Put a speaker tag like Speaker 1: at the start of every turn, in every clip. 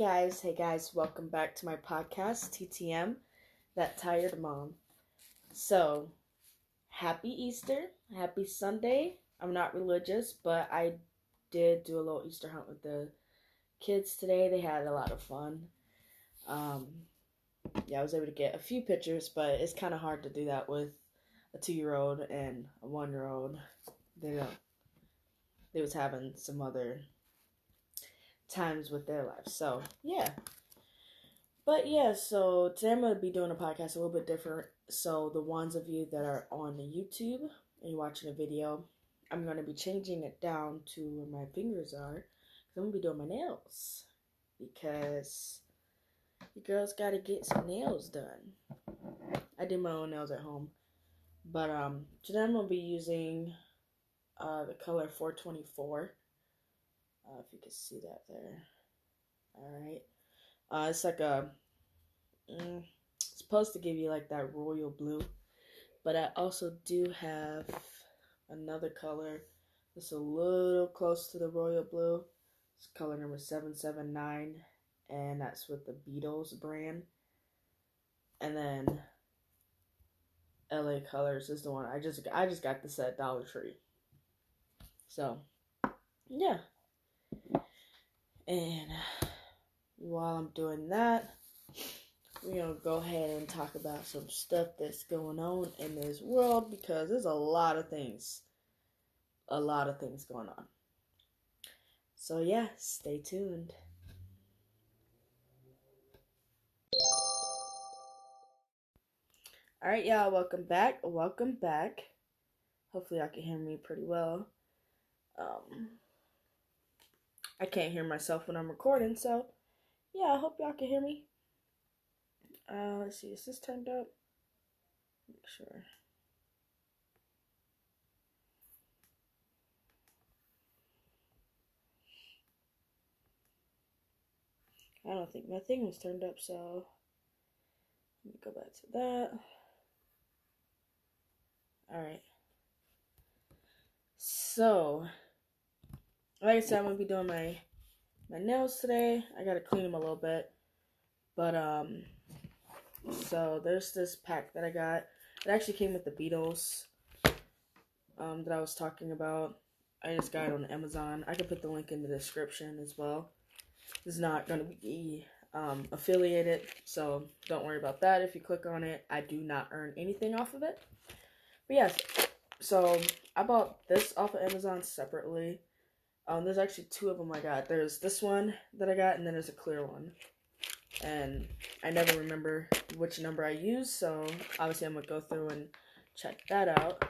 Speaker 1: guys, hey guys, welcome back to my podcast, TTM, That Tired Mom. So, happy Easter, happy Sunday. I'm not religious, but I did do a little Easter hunt with the kids today. They had a lot of fun. Um, yeah, I was able to get a few pictures, but it's kind of hard to do that with a two year old and a one year old. They don't. They was having some other times with their lives. So yeah. But yeah, so today I'm gonna be doing a podcast a little bit different. So the ones of you that are on the YouTube and you're watching a video, I'm gonna be changing it down to where my fingers are. Cause I'm gonna be doing my nails because the girls gotta get some nails done. I did my own nails at home, but um, today I'm gonna be using uh the color 424 uh, if you can see that there. Alright. Uh, it's like a. Mm, it's supposed to give you like that royal blue. But I also do have another color that's a little close to the royal blue. It's color number 779. And that's with the Beetles brand. And then LA Colors is the one I just I just got this at Dollar Tree. So, yeah. And while I'm doing that, we're gonna go ahead and talk about some stuff that's going on in this world because there's a lot of things, a lot of things going on. So, yeah, stay tuned. All right, y'all, welcome back. Welcome back. Hopefully, y'all can hear me pretty well. Um, I can't hear myself when I'm recording, so yeah, I hope y'all can hear me. Uh, let's see, is this turned up? Make sure. I don't think my thing was turned up, so let me go back to that. Alright. So, like I said, I'm gonna be doing my my nails today. I gotta clean them a little bit, but um, so there's this pack that I got. It actually came with the Beetles um that I was talking about. I just got it on Amazon. I can put the link in the description as well. It's not gonna be um, affiliated, so don't worry about that. If you click on it, I do not earn anything off of it. But yes, so I bought this off of Amazon separately. Um, there's actually two of them I got. There's this one that I got, and then there's a clear one. And I never remember which number I use, so obviously I'm gonna go through and check that out.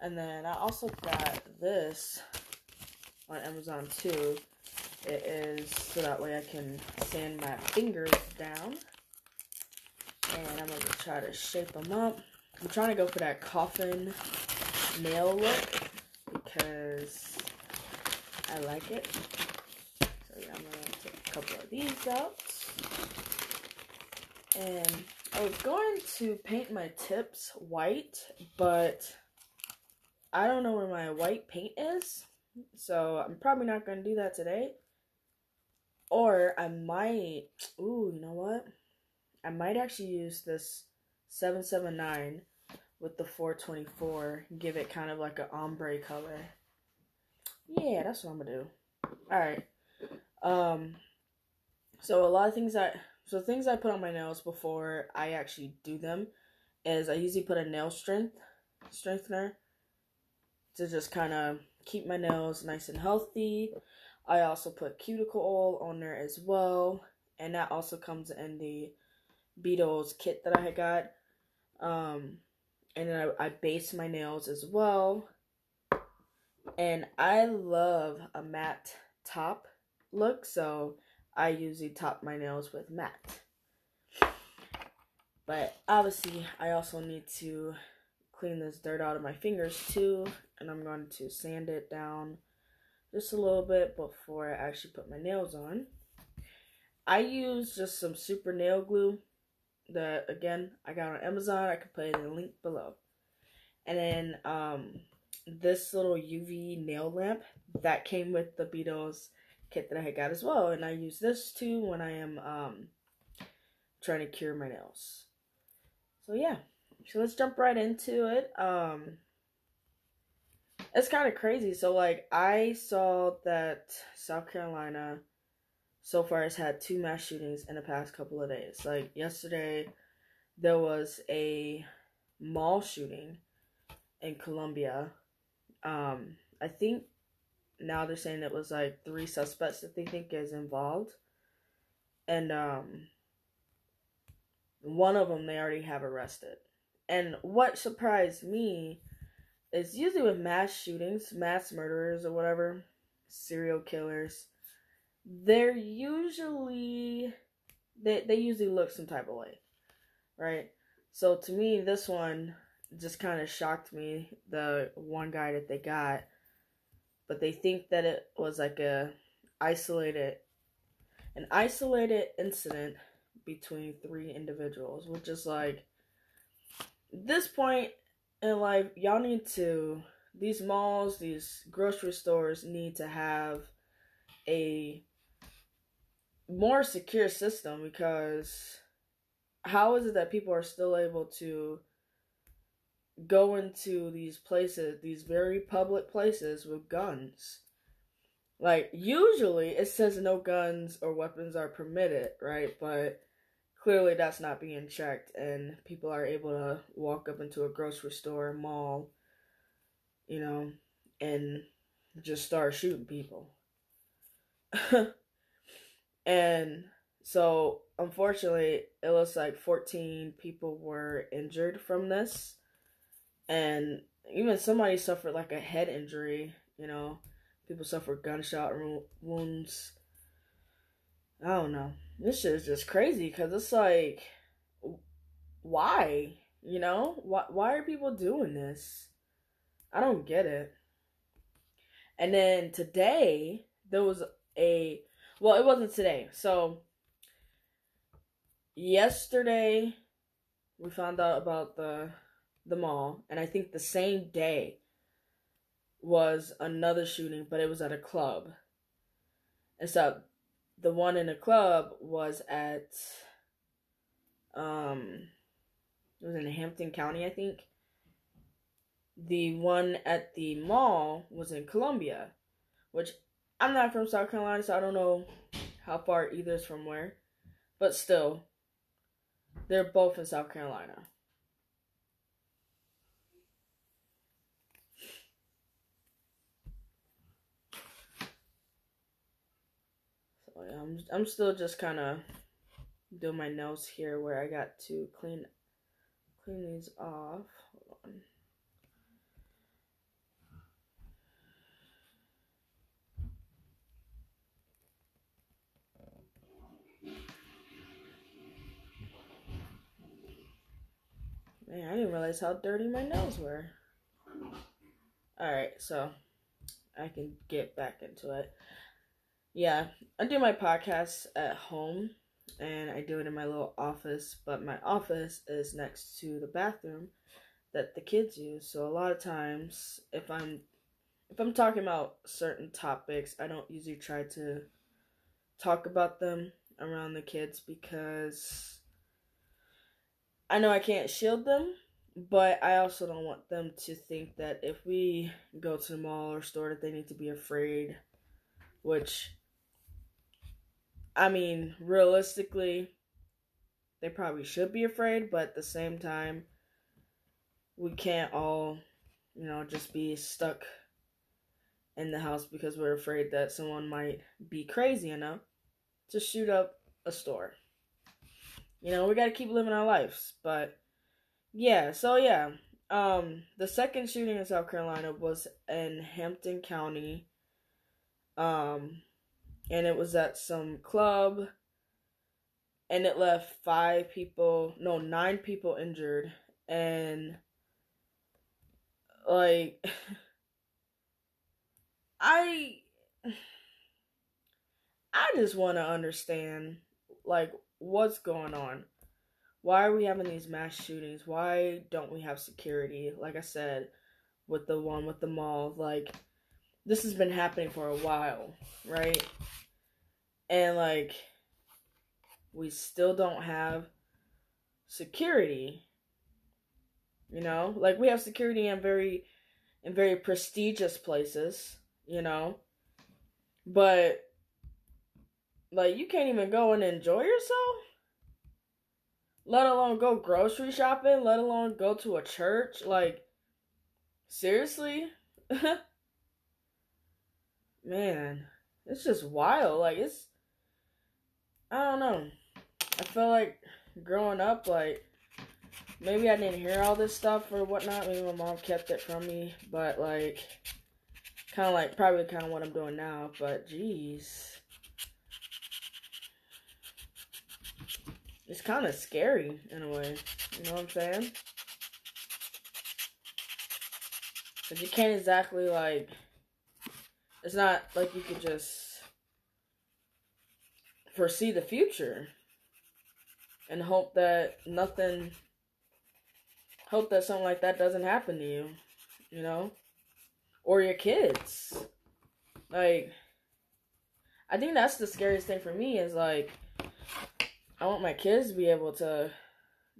Speaker 1: And then I also got this on Amazon too. It is so that way I can sand my fingers down. And I'm gonna try to shape them up. I'm trying to go for that coffin nail look because I like it. So yeah, I'm gonna take a couple of these out. And I was going to paint my tips white, but I don't know where my white paint is. So I'm probably not gonna do that today. Or I might, ooh, you know what? I might actually use this 779 with the 424, give it kind of like an ombre color. Yeah, that's what I'm gonna do. All right. Um. So a lot of things that so things I put on my nails before I actually do them is I usually put a nail strength strengthener to just kind of keep my nails nice and healthy. I also put cuticle oil on there as well, and that also comes in the Beetles kit that I got. Um, and then I, I base my nails as well and I love a matte top look, so I usually top my nails with matte. But obviously, I also need to clean this dirt out of my fingers too, and I'm going to sand it down just a little bit before I actually put my nails on. I use just some super nail glue that again I got on Amazon. I can put it in the link below. And then um this little UV nail lamp that came with the Beetles kit that I got as well, and I use this too when I am um trying to cure my nails. So yeah, so let's jump right into it. Um, it's kind of crazy. So like I saw that South Carolina so far has had two mass shootings in the past couple of days. Like yesterday, there was a mall shooting in Columbia. Um, I think now they're saying it was like three suspects that they think is involved, and um, one of them they already have arrested. And what surprised me is usually with mass shootings, mass murderers, or whatever, serial killers, they're usually they they usually look some type of way, right? So to me, this one just kind of shocked me. The one guy that they got, but they think that it was like a isolated, an isolated incident between three individuals, which is like this point in life, y'all need to these malls, these grocery stores need to have a more secure system because how is it that people are still able to go into these places, these very public places with guns? Like usually it says no guns or weapons are permitted, right? But clearly that's not being checked and people are able to walk up into a grocery store mall you know and just start shooting people and so unfortunately it looks like 14 people were injured from this and even somebody suffered like a head injury you know people suffer gunshot wounds i don't know this shit is just crazy because it's like, why? You know, why why are people doing this? I don't get it. And then today there was a well, it wasn't today. So yesterday we found out about the the mall, and I think the same day was another shooting, but it was at a club. And so the one in the club was at um it was in Hampton County, I think. The one at the mall was in Columbia, which I'm not from South Carolina, so I don't know how far either is from where. But still, they're both in South Carolina. I'm I'm still just kind of doing my nails here where I got to clean clean these off. Hold on. Man, I didn't realize how dirty my nails were. Alright, so I can get back into it yeah, I do my podcast at home and I do it in my little office, but my office is next to the bathroom that the kids use. So a lot of times if I'm if I'm talking about certain topics, I don't usually try to talk about them around the kids because I know I can't shield them, but I also don't want them to think that if we go to the mall or store that they need to be afraid, which I mean, realistically, they probably should be afraid, but at the same time, we can't all, you know, just be stuck in the house because we're afraid that someone might be crazy enough to shoot up a store. You know, we got to keep living our lives, but yeah, so yeah, um the second shooting in South Carolina was in Hampton County. Um and it was at some club and it left five people no nine people injured and like i i just want to understand like what's going on. Why are we having these mass shootings? Why don't we have security? Like i said with the one with the mall like this has been happening for a while, right? And like we still don't have security. You know, like we have security in very in very prestigious places, you know. But like you can't even go and enjoy yourself. Let alone go grocery shopping, let alone go to a church. Like seriously? Man, it's just wild. Like it's I don't know. I feel like growing up, like maybe I didn't hear all this stuff or whatnot. Maybe my mom kept it from me, but like, kind of like probably kind of what I'm doing now. But jeez, it's kind of scary in a way. You know what I'm saying? Cause you can't exactly like. It's not like you could just foresee the future and hope that nothing hope that something like that doesn't happen to you you know? Or your kids. Like i think that's the scariest thing for me is like i want my kids to be able to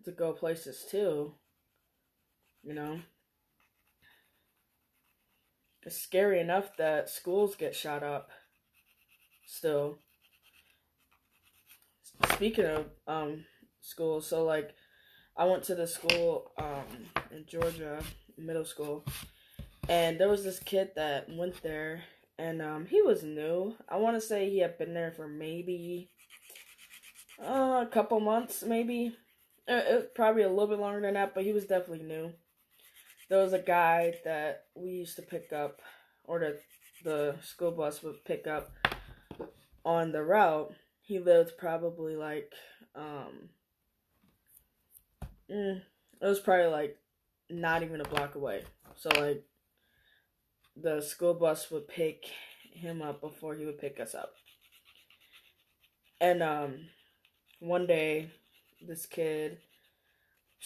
Speaker 1: to go places too you know it's scary enough that schools get shot up still speaking of um school, so like I went to the school um in Georgia, middle school, and there was this kid that went there and um he was new. I want to say he had been there for maybe uh, a couple months, maybe. It, uh, it, probably a little bit longer than that, but he was definitely new. There was a guy that we used to pick up, or the the school bus would pick up on the route he lived probably like um mm, it was probably like not even a block away. So like the school bus would pick him up before he would pick us up. And um one day this kid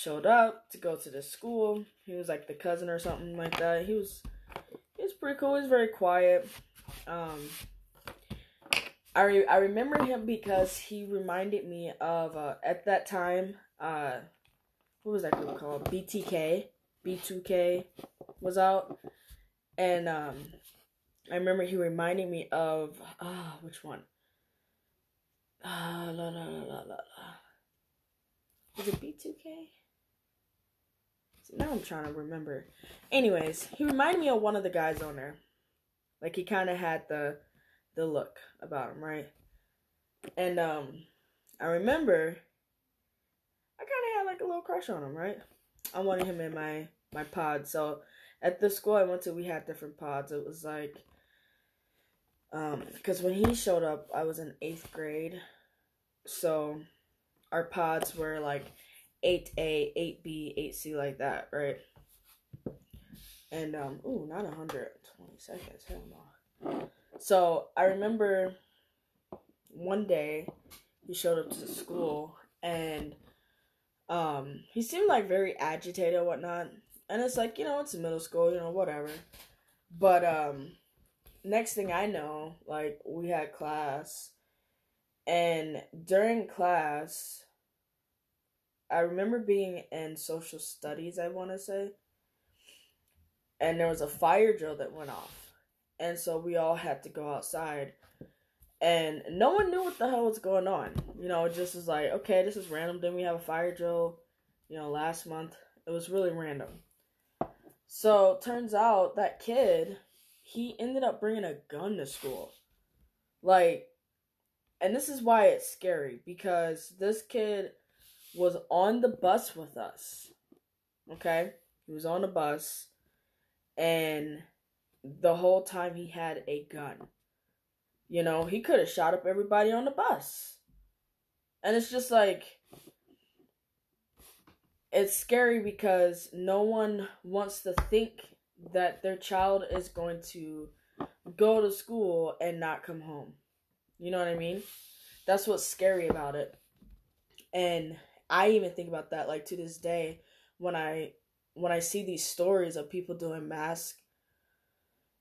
Speaker 1: showed up to go to the school. He was like the cousin or something like that. He was he was pretty cool. He was very quiet. Um I re- I remember him because he reminded me of uh, at that time uh what was that group called BTK B2K was out and um I remember he reminded me of ah uh, which one ah la la la la la was it B2K now I'm trying to remember anyways he reminded me of one of the guys on there like he kind of had the the look about him, right? And um, I remember I kind of had like a little crush on him, right? I wanted him in my my pod. So at the school I went to, we had different pods. It was like, um, because when he showed up, I was in eighth grade, so our pods were like 8A, 8B, 8C, like that, right? And, um, ooh, not 120 seconds, hell no. So I remember one day he showed up to school and um he seemed like very agitated and whatnot. And it's like, you know, it's middle school, you know, whatever. But um next thing I know, like we had class and during class I remember being in social studies, I want to say. And there was a fire drill that went off and so we all had to go outside and no one knew what the hell was going on you know it just was like okay this is random then we have a fire drill you know last month it was really random so turns out that kid he ended up bringing a gun to school like and this is why it's scary because this kid was on the bus with us okay he was on the bus and the whole time he had a gun. You know, he could have shot up everybody on the bus. And it's just like it's scary because no one wants to think that their child is going to go to school and not come home. You know what I mean? That's what's scary about it. And I even think about that like to this day when I when I see these stories of people doing mask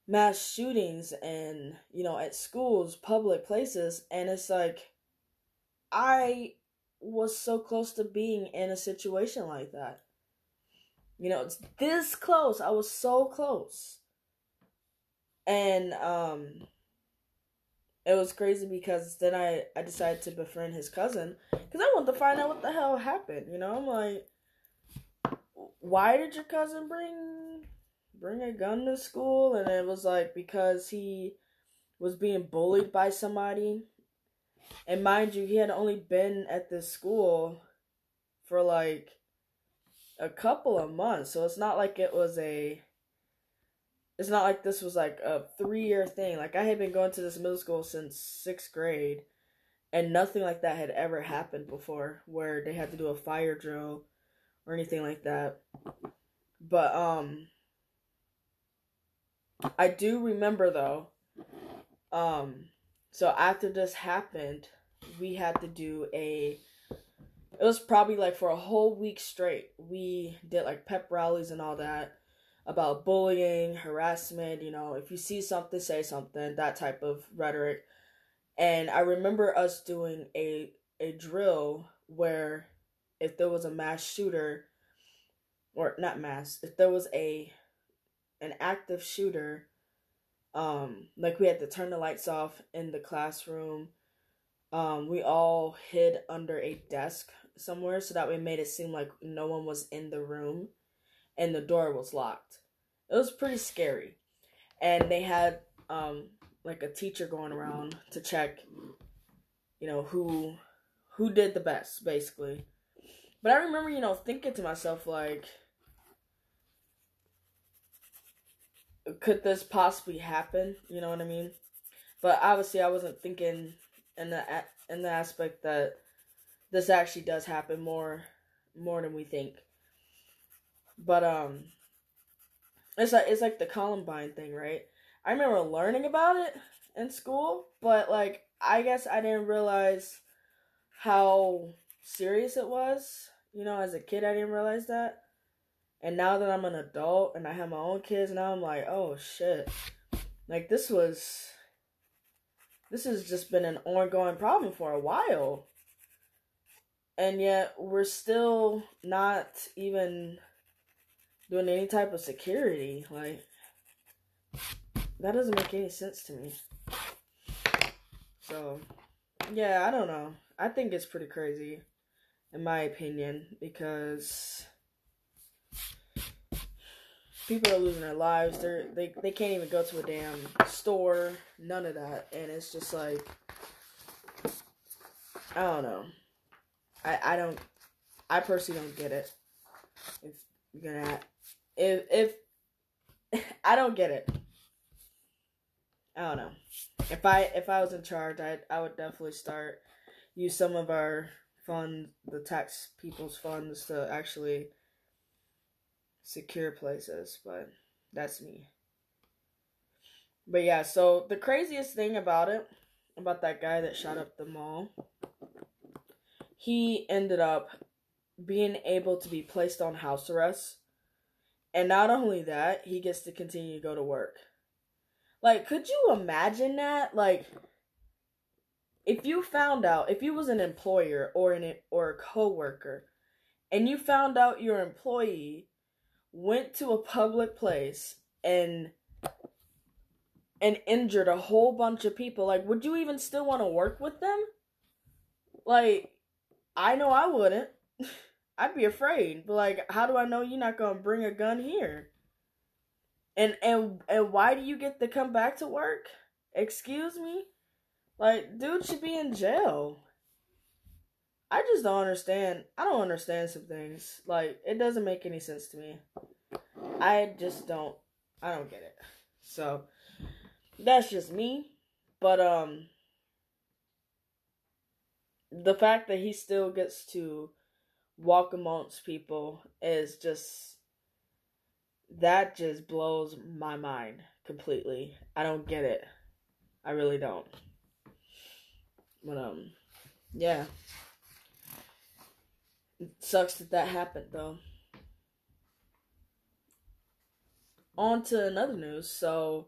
Speaker 1: mass shootings and you know at schools public places and it's like i was so close to being in a situation like that. You know it's this close. I was so close. And um it was crazy because then i i decided to befriend his cousin because i wanted to find out what the hell happened you know? I'm like why did your cousin bring bring a gun to school? And it was like because he was being bullied by somebody. And mind you he had only been at this school for like a couple of months. So it's not like it was a it's not like this was like a three year thing like i had been going to this middle school since sixth grade and nothing like that had ever happened before where they had to do a fire drill or anything like that but um I do remember though. Um, so after this happened, we had to do a. It was probably like for a whole week straight. We did like pep rallies and all that about bullying, harassment. You know, if you see something, say something. That type of rhetoric. And I remember us doing a a drill where if there was a mass shooter, or not mass, if there was a an active shooter um like we had to turn the lights off in the classroom um we all hid under a desk somewhere so that we made it seem like no one was in the room and the door was locked it was pretty scary and they had um like a teacher going around to check you know who who did the best basically but i remember you know thinking to myself like could this possibly happen? You know what I mean? But obviously, I wasn't thinking in the in the aspect that this actually does happen more more than we think. But um, it's like it's like the Columbine thing, right? I remember learning about it in school, but like I guess I didn't realize how serious it was. You know, as a kid, I didn't realize that. And now that I'm an adult and I have my own kids, now I'm like, oh shit. Like this was this has just been an ongoing problem for a while. And yet we're still not even doing any type of security. Like that doesn't make any sense to me. So, yeah, I don't know. I think it's pretty crazy in my opinion because people are losing their lives. They're they they can't even go to a damn store. None of that, and it's just like I don't know. I I don't. I personally don't get it. If you're gonna, if if I don't get it. I don't know. If I if I was in charge, I I would definitely start use some of our fund the tax people's funds to actually secure places, but that's me. But yeah, so the craziest thing about it, about that guy that shot up the mall, he ended up being able to be placed on house arrest. And not only that, he gets to continue to go to work. Like, could you imagine that? Like, if you found out, if you was an employer or an or a coworker, and you found out your employee went to a public place and and injured a whole bunch of people, like would you even still want to work with them? Like I know I wouldn't. I'd be afraid. But like how do I know you're not to bring a gun here? And and and why do you get to come back to work? Excuse me? Like dude should be in jail. I just don't understand. I don't understand some things. Like it doesn't make any sense to me. I just don't I don't get it. So that's just me. But um the fact that he still gets to walk amongst people is just that just blows my mind completely. I don't get it. I really don't. But um yeah. It sucks that that happened though. On to another news. So,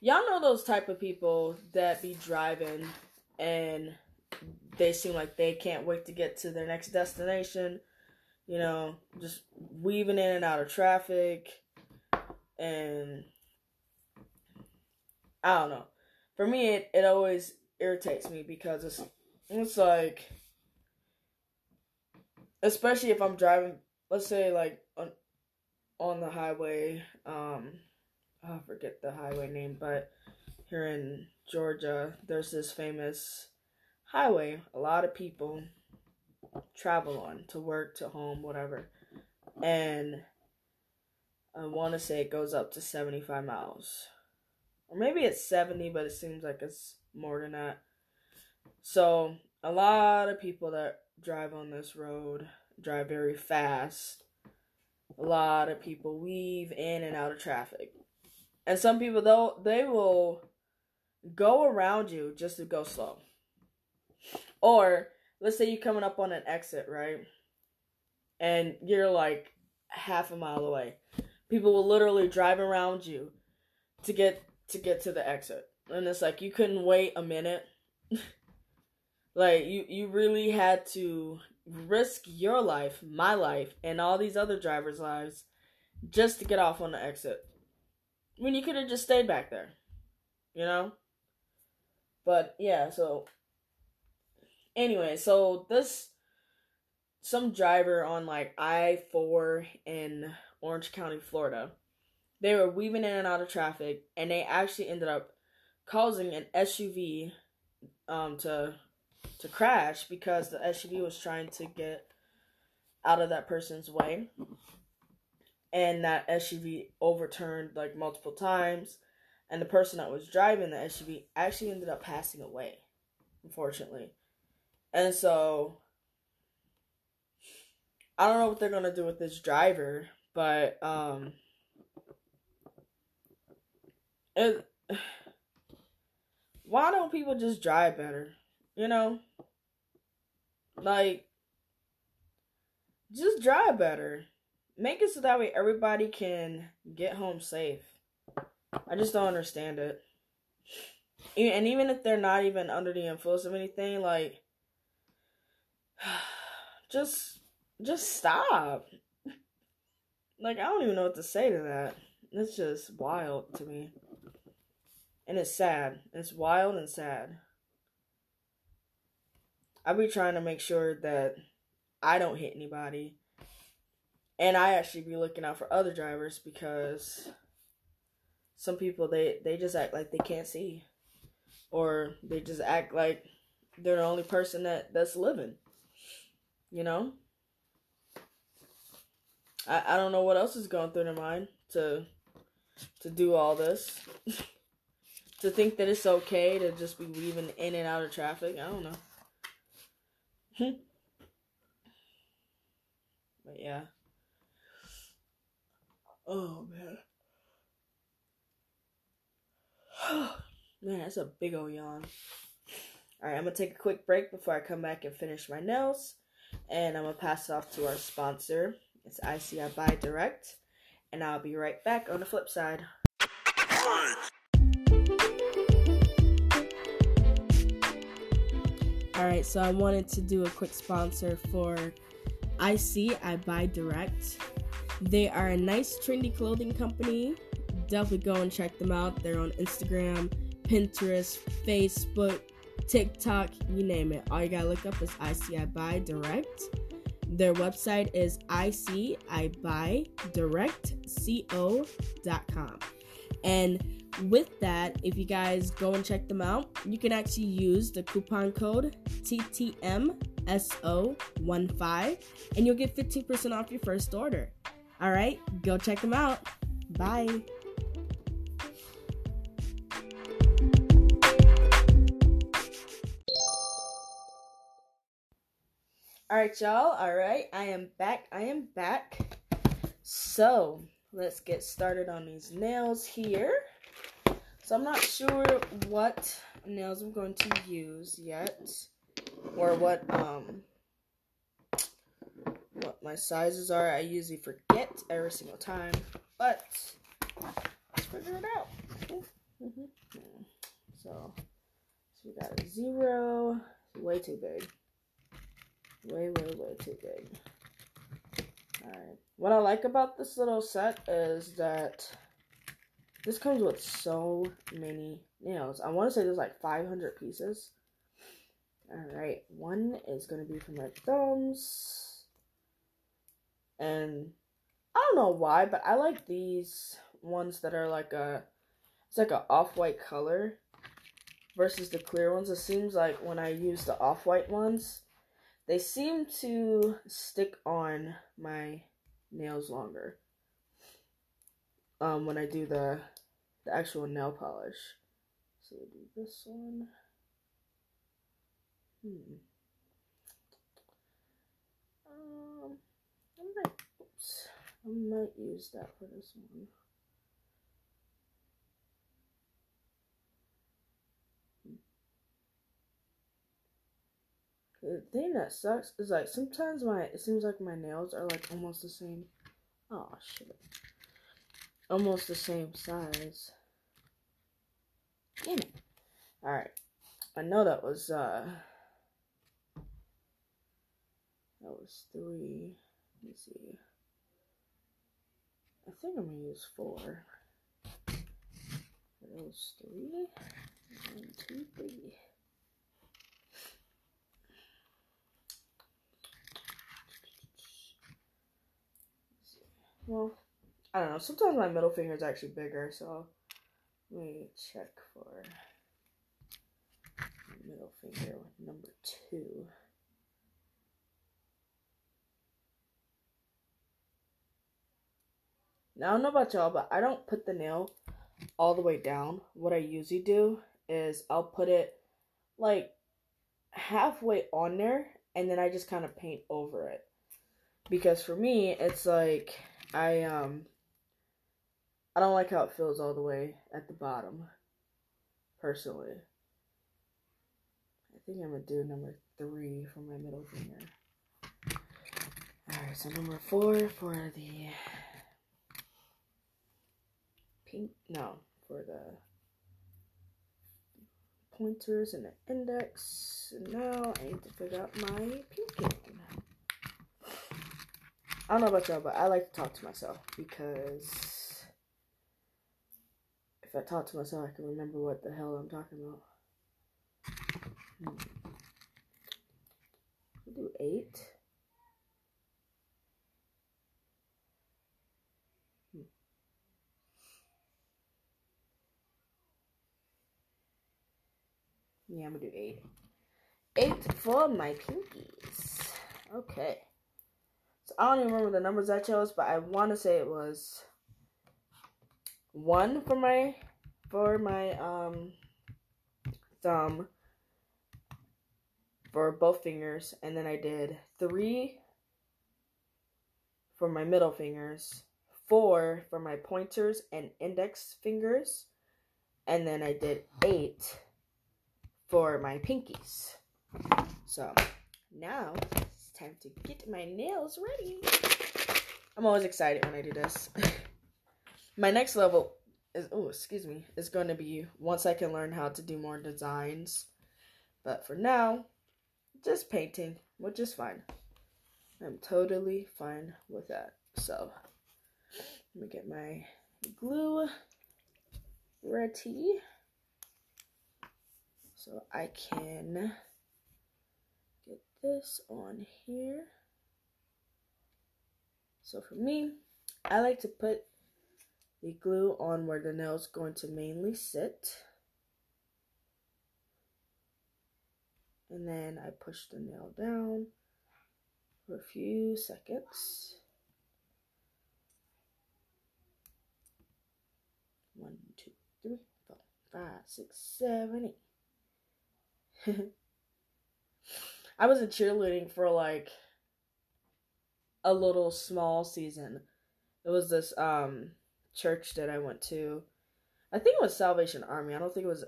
Speaker 1: y'all know those type of people that be driving and they seem like they can't wait to get to their next destination. You know, just weaving in and out of traffic and I don't know. For me, it, it always irritates me because it's it's like, especially if I'm driving, let's say like on on the highway. Um, I forget the highway name, but here in Georgia, there's this famous highway. A lot of people travel on to work, to home, whatever, and I want to say it goes up to 75 miles. Or maybe it's 70, but it seems like it's more than that. So, a lot of people that drive on this road drive very fast. A lot of people weave in and out of traffic. And some people though they will go around you just to go slow. Or let's say you're coming up on an exit, right? And you're like half a mile away. People will literally drive around you to get to get to the exit. And it's like you couldn't wait a minute. like you you really had to risk your life, my life, and all these other drivers' lives just to get off on the exit. Mean, you could have just stayed back there, you know? But yeah, so anyway, so this some driver on like I 4 in Orange County, Florida they were weaving in and out of traffic, and they actually ended up causing an SUV um, to to crash because the SUV was trying to get out of that person's way, and that SUV overturned like multiple times, and the person that was driving the SUV actually ended up passing away, unfortunately, and so. I don't know what they're gonna do with this driver, but um, it, why don't people just drive better? You know? Like, just drive better. Make it so that way everybody can get home safe. I just don't understand it. And even if they're not even under the influence of anything, like, just, just stop. Like, I don't even know what to say to that. It's just wild to me. And it's sad. It's wild and sad. I be trying to make sure that I don't hit anybody. And I actually be looking out for other drivers because some people they they just act like they can't see or they just act like they're the only person that that's living. You know? I I don't know what else is going through their mind to to do all this. to think that it's okay to just be weaving in and out of traffic. I don't know. but yeah. Oh man. man, that's a big old yawn. Alright, I'm gonna take a quick break before I come back and finish my nails. And I'm gonna pass it off to our sponsor. It's ICI Buy Direct. And I'll be right back on the flip side. Alright, so I wanted to do a quick sponsor for IC I Buy Direct. They are a nice, trendy clothing company. Definitely go and check them out. They're on Instagram, Pinterest, Facebook, TikTok, you name it. All you gotta look up is IC I Buy Direct. Their website is icbuydirectco.com. And with that, if you guys go and check them out, you can actually use the coupon code TTMSO15 and you'll get 15% off your first order. All right, go check them out. Bye. All right, y'all. All right, I am back. I am back. So, let's get started on these nails here. So I'm not sure what nails I'm going to use yet, or what um what my sizes are. I usually forget every single time, but let's figure it out. Mm-hmm. So, so we got a zero. Way too big. Way, way, way too big. Alright. What I like about this little set is that this comes with so many nails. I want to say there's like 500 pieces. Alright, one is going to be for my thumbs. And I don't know why, but I like these ones that are like a, it's like a off-white color versus the clear ones. It seems like when I use the off-white ones, they seem to stick on my nails longer. Um, when I do the the actual nail polish. So we'll do this one. Hmm. Um, I might, oops, I might use that for this one. The thing that sucks is like sometimes my it seems like my nails are like almost the same. Oh shit. Almost the same size. Damn it. Alright. I know that was uh that was three. Let me see. I think I'm gonna use four. That was three. One, two, three. Well, I don't know. Sometimes my middle finger is actually bigger, so let me check for middle finger number two. Now, I don't know about y'all, but I don't put the nail all the way down. What I usually do is I'll put it like halfway on there and then I just kind of paint over it. Because for me, it's like I um I don't like how it feels all the way at the bottom. Personally. I think I'm gonna do number three for my middle finger. Alright, so number four for the pink no, for the pointers and the index. Now I need to figure out my pinky. I don't know about y'all, but I like to talk to myself because if I talk to myself, I can remember what the hell I'm talking about. Hmm. We'll do eight. Hmm. Yeah, I'm gonna do eight. Eight for my pinkies. Okay. I don't even remember the numbers I chose, but I want to say it was one for my for my um thumb for both fingers, and then I did three for my middle fingers, four for my pointers and index fingers, and then I did eight for my pinkies. So now time to get my nails ready. I'm always excited when I do this. my next level is oh excuse me is going to be once I can learn how to do more designs. But for now, just painting, which is fine. I'm totally fine with that. So let me get my glue ready so I can this on here. So for me, I like to put the glue on where the nail is going to mainly sit. And then I push the nail down for a few seconds. One, two, three, four, five, six, seven, eight. I was in cheerleading for like a little small season. It was this um church that I went to. I think it was Salvation Army. I don't think it was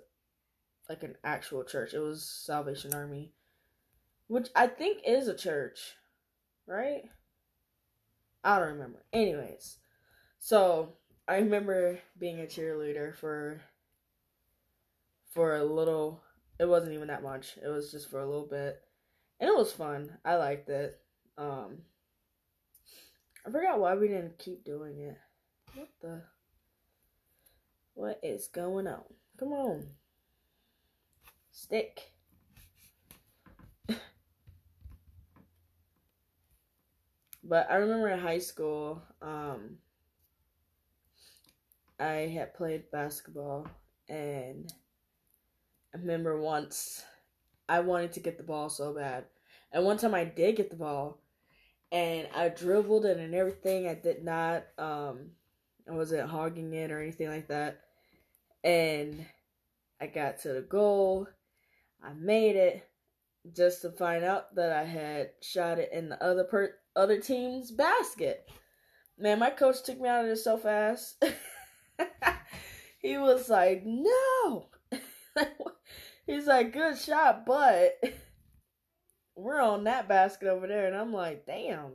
Speaker 1: like an actual church. It was Salvation Army, which I think is a church, right? I don't remember. Anyways, so I remember being a cheerleader for for a little. It wasn't even that much. It was just for a little bit, and it was fun. I liked it. Um, I forgot why we didn't keep doing it. What the? What is going on? Come on. Stick. but I remember in high school, um, I had played basketball and I remember once I wanted to get the ball so bad. And one time I did get the ball and I dribbled it and everything. I did not um I wasn't hogging it or anything like that. And I got to the goal. I made it just to find out that I had shot it in the other per other team's basket. Man, my coach took me out of there so fast. he was like, "No." He's like, "Good shot, but we're on that basket over there." And I'm like, "Damn."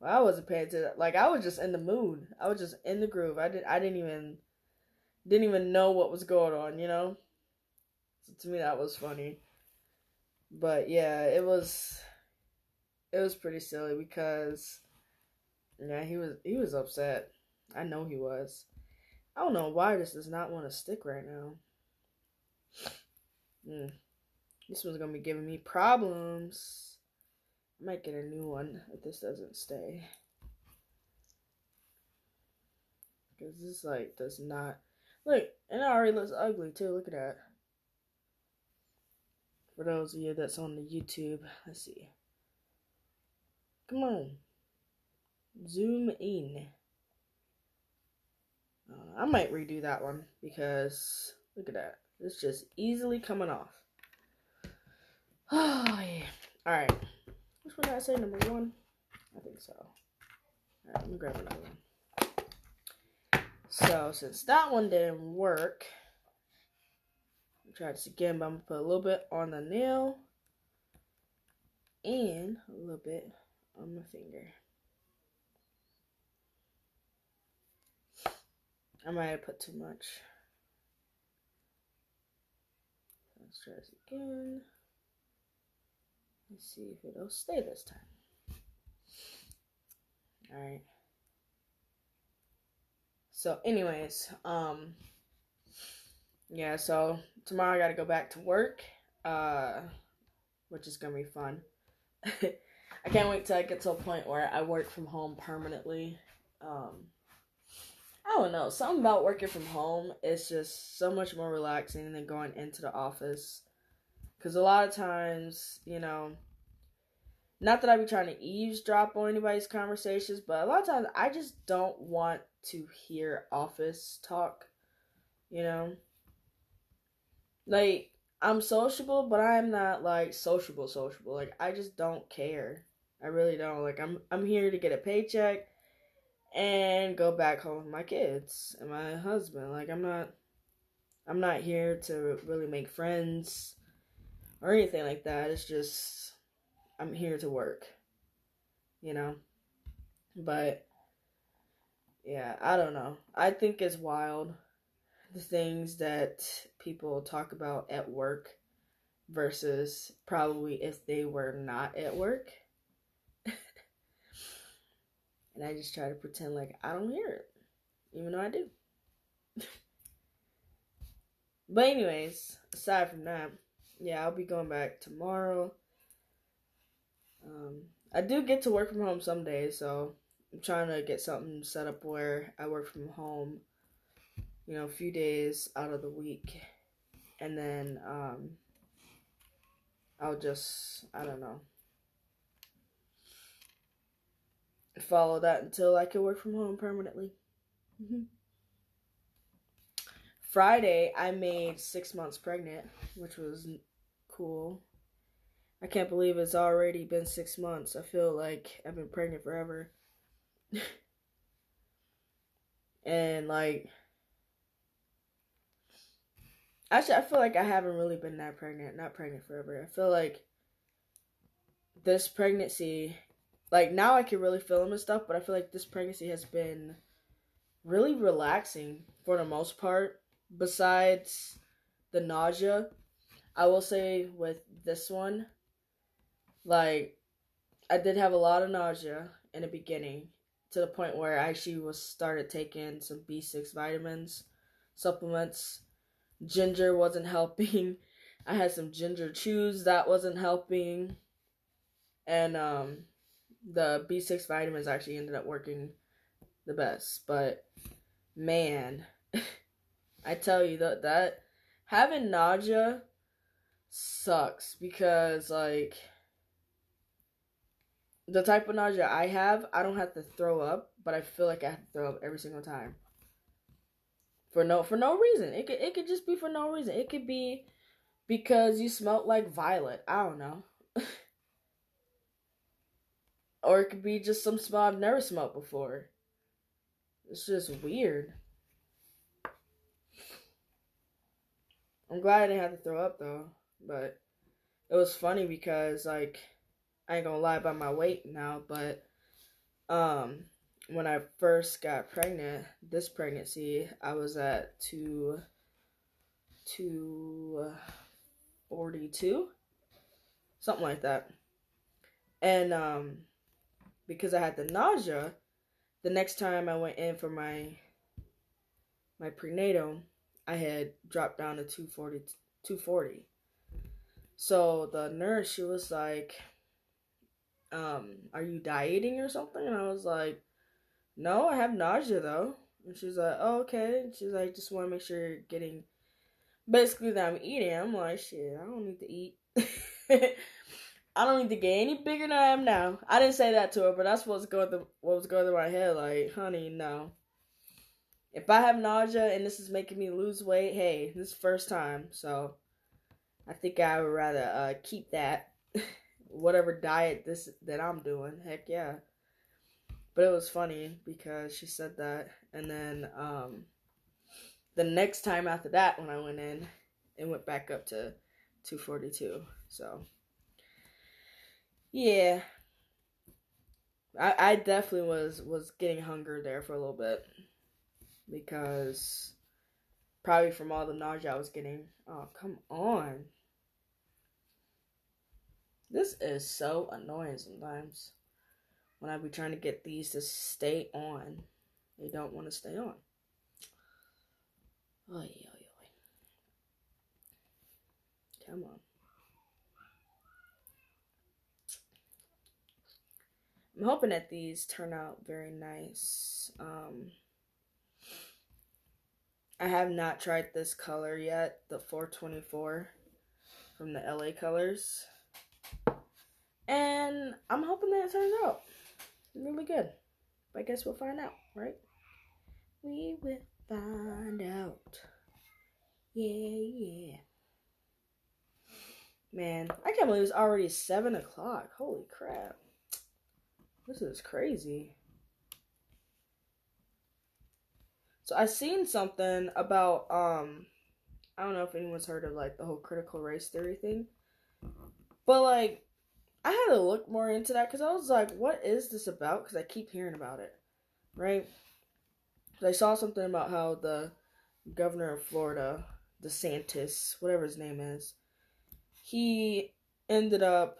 Speaker 1: Well, I wasn't paying attention. Like I was just in the mood. I was just in the groove. I did. I didn't even didn't even know what was going on. You know. So to me, that was funny. But yeah, it was. It was pretty silly because, yeah, he was he was upset. I know he was. I don't know why this does not want to stick right now. Mm. This one's gonna be giving me problems. I might get a new one if this doesn't stay. Because this like does not look and it already looks ugly too, look at that. For those of you that's on the YouTube, let's see. Come on. Zoom in. Uh, I might redo that one because look at that. It's just easily coming off. Oh, yeah. Alright. Which one did I say? Number one? I think so. Alright, let me grab another one. So, since that one didn't work, try this again, but I'm going to put a little bit on the nail and a little bit on my finger. I might have put too much. Let's try this again. Let's see if it'll stay this time. Alright. So anyways, um yeah, so tomorrow I gotta go back to work. Uh which is gonna be fun. I can't wait till I get to a point where I work from home permanently. Um I don't know. Something about working from home is just so much more relaxing than going into the office. Because a lot of times, you know, not that I be trying to eavesdrop on anybody's conversations, but a lot of times I just don't want to hear office talk, you know? Like, I'm sociable, but I'm not like sociable sociable. Like I just don't care. I really don't. Like I'm I'm here to get a paycheck and go back home with my kids and my husband. Like I'm not I'm not here to really make friends or anything like that. It's just I'm here to work. You know? But yeah, I don't know. I think it's wild the things that people talk about at work versus probably if they were not at work. And I just try to pretend like I don't hear it, even though I do. but, anyways, aside from that, yeah, I'll be going back tomorrow. Um, I do get to work from home some days, so I'm trying to get something set up where I work from home, you know, a few days out of the week. And then um, I'll just, I don't know, follow that until I could work from home permanently. Mm-hmm. Friday, I made six months pregnant, which was cool. I can't believe it's already been six months. I feel like I've been pregnant forever. and like, actually, I feel like I haven't really been that pregnant, not pregnant forever. I feel like this pregnancy like now I can really feel them and stuff, but I feel like this pregnancy has been really relaxing for the most part. Besides the nausea. I will say with this one, like I did have a lot of nausea in the beginning to the point where I actually was started taking some B6 vitamins, supplements. Ginger wasn't helping. I had some ginger chews that wasn't helping. And um the B6 vitamins actually ended up working the best, but man, I tell you that that having nausea sucks because like the type of nausea I have, I don't have to throw up, but I feel like I have to throw up every single time. For no for no reason. It could it could just be for no reason. It could be because you smelt like violet. I don't know. or it could be just some smell I've never smelled before. It's just weird. I'm glad I didn't have to throw up though, but it was funny because like I ain't gonna lie about my weight now, but um when I first got pregnant, this pregnancy, I was at two two forty two, something like that, and um because I had the nausea, the next time I went in for my my prenatal, I had dropped down to 240 240. So the nurse she was like um, are you dieting or something? And I was like, no, I have nausea though. And she's like, oh, okay. And she's like, just want to make sure you're getting basically that I'm eating. I'm like, shit, I don't need to eat. I don't need to get any bigger than I am now. I didn't say that to her, but that's what was going through what was going through my head. Like, honey, no. If I have nausea and this is making me lose weight, hey, this is first time, so I think I would rather uh, keep that whatever diet this that I'm doing. Heck yeah. But it was funny because she said that and then um the next time after that when I went in, it went back up to 242. So yeah. I I definitely was was getting hunger there for a little bit because probably from all the nausea I was getting. Oh, come on. This is so annoying sometimes when I be trying to get these to stay on. They don't want to stay on. Oh, yeah, yeah. Come on. I'm hoping that these turn out very nice. Um, I have not tried this color yet, the 424 from the LA Colors. And I'm hoping that it turns out really good. But I guess we'll find out, right? We will find out. Yeah, yeah. Man, I can't believe it's already 7 o'clock. Holy crap. This is crazy. So I seen something about um I don't know if anyone's heard of like the whole critical race theory thing. But like I had to look more into that because I was like, what is this about? Because I keep hearing about it, right? I saw something about how the governor of Florida, DeSantis, whatever his name is, he ended up,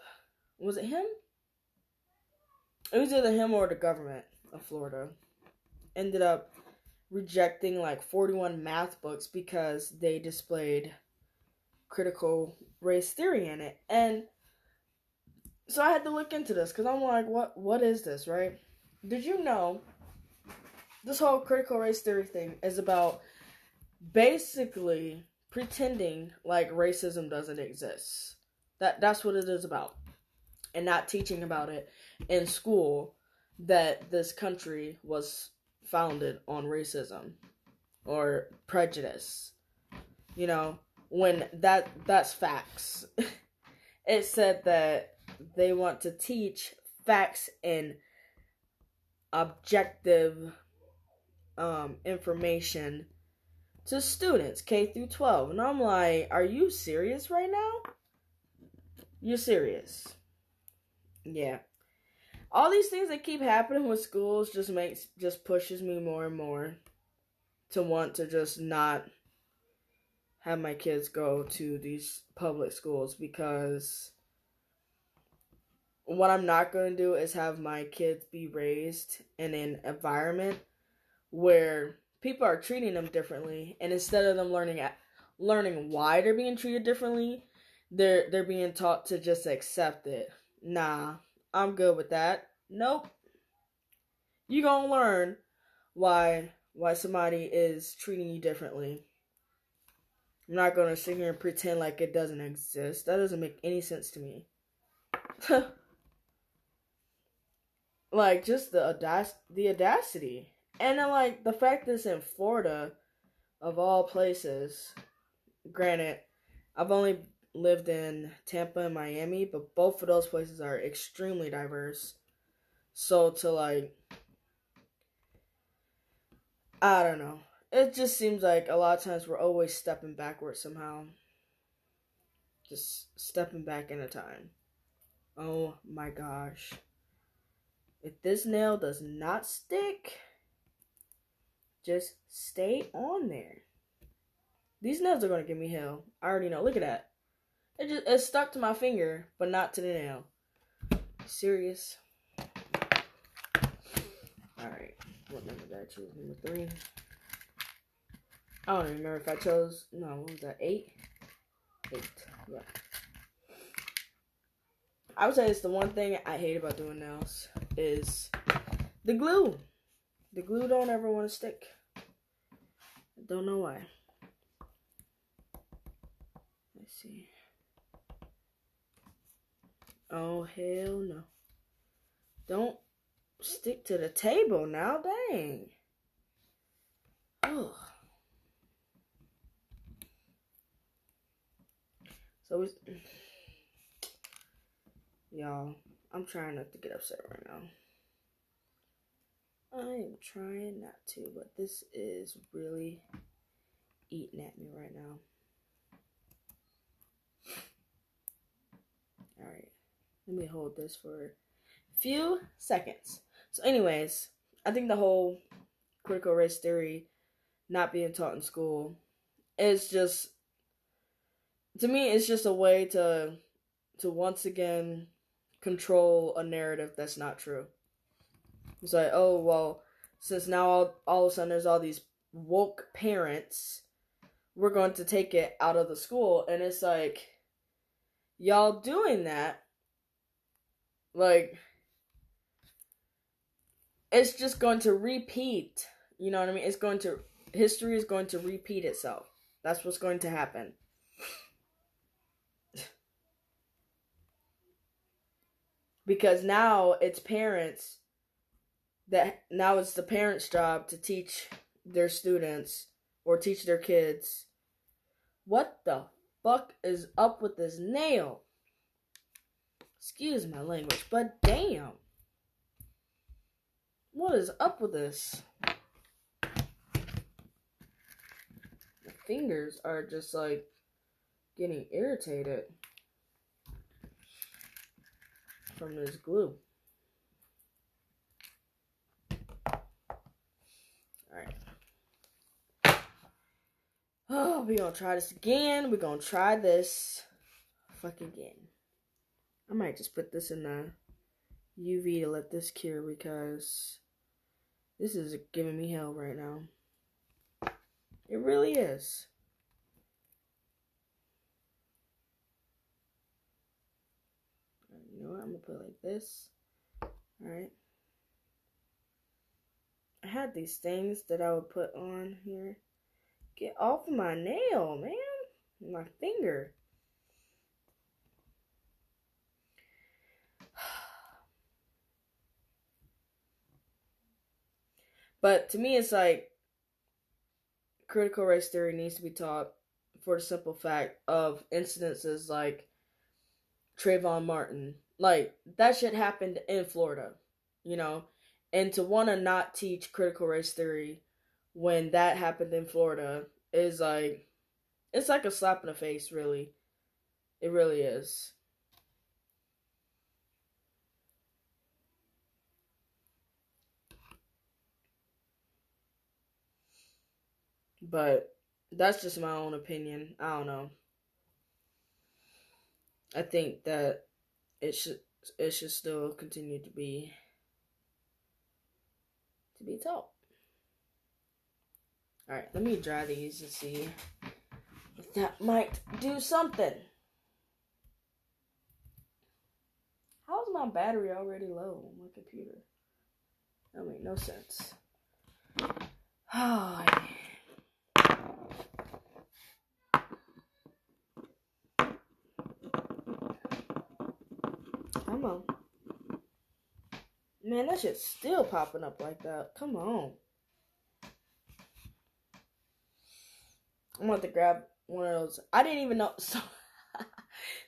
Speaker 1: was it him? It was either him or the government of Florida. Ended up rejecting like 41 math books because they displayed critical race theory in it. And so I had to look into this because I'm like, what what is this, right? Did you know this whole critical race theory thing is about basically pretending like racism doesn't exist. That that's what it is about. And not teaching about it in school that this country was founded on racism or prejudice. You know, when that that's facts. it said that they want to teach facts and objective um, information to students K through 12. And I'm like, are you serious right now? You're serious. Yeah. All these things that keep happening with schools just makes just pushes me more and more to want to just not have my kids go to these public schools because what I'm not going to do is have my kids be raised in an environment where people are treating them differently and instead of them learning at, learning why they're being treated differently, they're they're being taught to just accept it. Nah, I'm good with that. Nope. You to learn why why somebody is treating you differently. I'm not gonna sit here and pretend like it doesn't exist. That doesn't make any sense to me. like just the audac- the audacity, and then like the fact that it's in Florida, of all places. Granted, I've only lived in Tampa and Miami, but both of those places are extremely diverse. So to like, I don't know it just seems like a lot of times we're always stepping backwards somehow. Just stepping back in a time. Oh my gosh. If this nail does not stick, just stay on there. These nails are gonna give me hell. I already know. Look at that. It just it stuck to my finger, but not to the nail. Serious. Alright. What number did I choose? Number three. I don't even remember if I chose. No, what was that? Eight? Eight. Yeah. I would say it's the one thing I hate about doing nails is the glue. The glue don't ever want to stick. I don't know why. Let's see. Oh, hell no. Don't stick to the table now, dang. Oh. So we, y'all, I'm trying not to get upset right now. I am trying not to, but this is really eating at me right now. Alright, let me hold this for a few seconds. So, anyways, I think the whole critical race theory not being taught in school is just to me it's just a way to to once again control a narrative that's not true. It's like, oh well, since now all, all of a sudden there's all these woke parents, we're going to take it out of the school, and it's like, y'all doing that, like, it's just going to repeat. You know what I mean? It's going to history is going to repeat itself. That's what's going to happen. because now it's parents that now it's the parents' job to teach their students or teach their kids what the fuck is up with this nail. Excuse my language, but damn. What is up with this? The fingers are just like getting irritated. from this glue. Alright. Oh, we're gonna try this again. We're gonna try this fuck again. I might just put this in the UV to let this cure because this is giving me hell right now. It really is. You know what? I'm gonna put like this. Alright. I had these things that I would put on here. Get off of my nail, man. My finger. But to me, it's like critical race theory needs to be taught for the simple fact of incidences like Trayvon Martin, like that shit happened in Florida, you know, and to want to not teach critical race theory when that happened in Florida is like it's like a slap in the face, really. It really is. But that's just my own opinion. I don't know. I think that it should it should still continue to be to be taught. All right, let me dry these and see if that might do something. How is my battery already low on my computer? That make no sense. Oh, Come on. Man, that shit's still popping up like that. Come on. I'm to grab one of those. I didn't even know. So,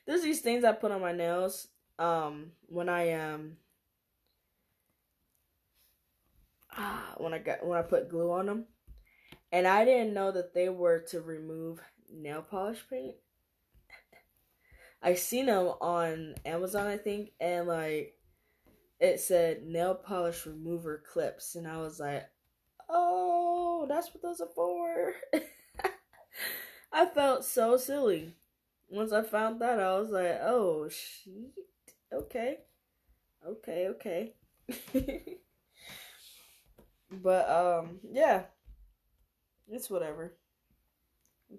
Speaker 1: there's these things I put on my nails um, when I um, when I got when I put glue on them, and I didn't know that they were to remove nail polish paint. I seen them on Amazon, I think, and like it said nail polish remover clips, and I was like, "Oh, that's what those are for." I felt so silly once I found that. I was like, "Oh shit, okay, okay, okay." but um, yeah, it's whatever.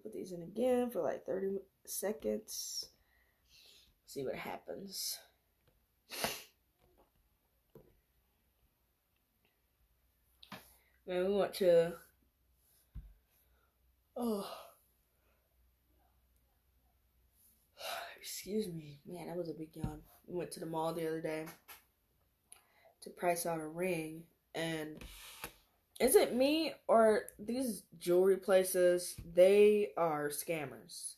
Speaker 1: Put these in again for like thirty seconds see what happens. Man, we went to. Oh. Excuse me. Man, that was a big yawn. We went to the mall the other day to price out a ring. And is it me or these jewelry places? They are scammers.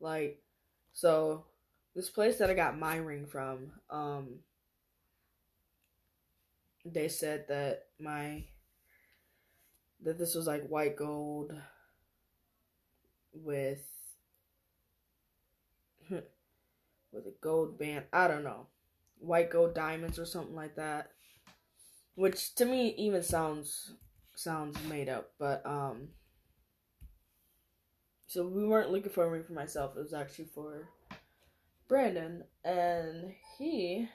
Speaker 1: Like, so this place that I got my ring from, um, they said that my that this was like white gold with with a gold band. I don't know, white gold diamonds or something like that. Which to me even sounds sounds made up, but um. So we weren't looking for a ring for myself. It was actually for Brandon, and he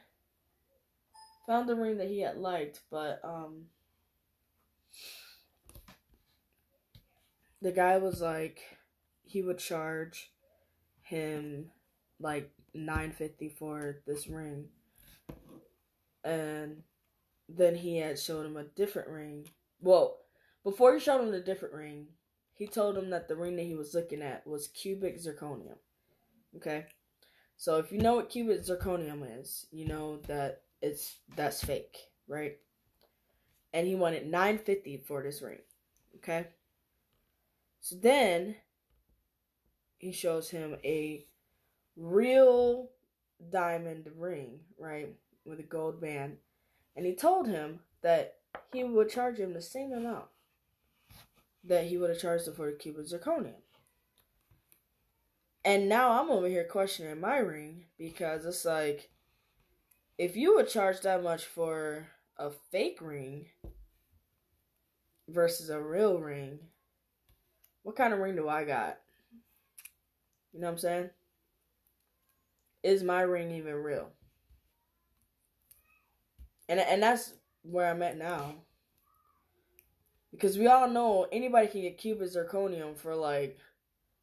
Speaker 1: found the ring that he had liked, but um, the guy was like, he would charge him like nine fifty for this ring, and then he had showed him a different ring. Well, before he showed him the different ring, he told him that the ring that he was looking at was cubic zirconium. Okay. So if you know what cubic zirconium is, you know that it's that's fake, right? And he wanted 950 for this ring. Okay? So then he shows him a real diamond ring, right? With a gold band. And he told him that he would charge him the same amount that he would have charged him for the cubic zirconium. And now I'm over here questioning my ring because it's like, if you would charge that much for a fake ring versus a real ring, what kind of ring do I got? You know what I'm saying? Is my ring even real? And and that's where I'm at now. Because we all know anybody can get cubic zirconium for like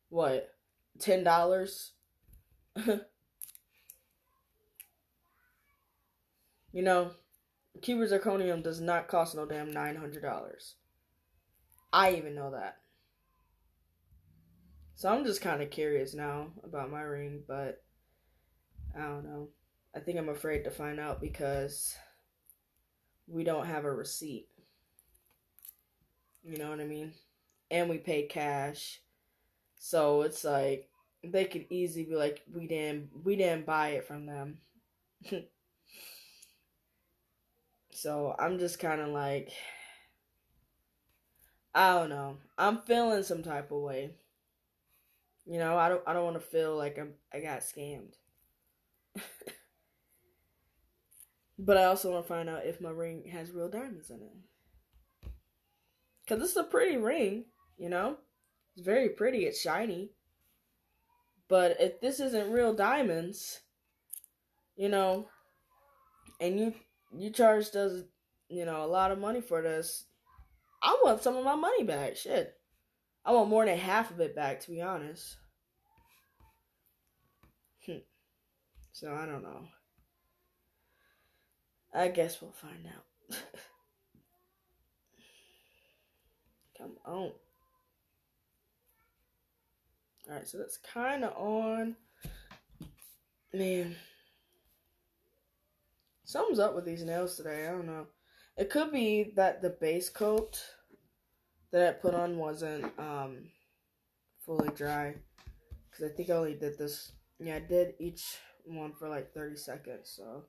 Speaker 1: what ten dollars. you know, cubic zirconium does not cost no damn nine hundred dollars. I even know that. So I'm just kind of curious now about my ring, but I don't know. I think I'm afraid to find out because we don't have a receipt. You know what I mean? And we paid cash. So it's like they could easily be like, we didn't we didn't buy it from them. so I'm just kind of like, I don't know. I'm feeling some type of way. You know, I don't I don't want to feel like I'm I got scammed. but I also want to find out if my ring has real diamonds in it. Cause this is a pretty ring, you know. It's very pretty. It's shiny. But if this isn't real diamonds, you know, and you you charged us, you know, a lot of money for this, I want some of my money back. Shit. I want more than half of it back, to be honest. Hmm. so I don't know. I guess we'll find out. Come on. Alright, so that's kind of on. Man. Something's up with these nails today. I don't know. It could be that the base coat that I put on wasn't um, fully dry. Because I think I only did this. Yeah, I did each one for like 30 seconds. So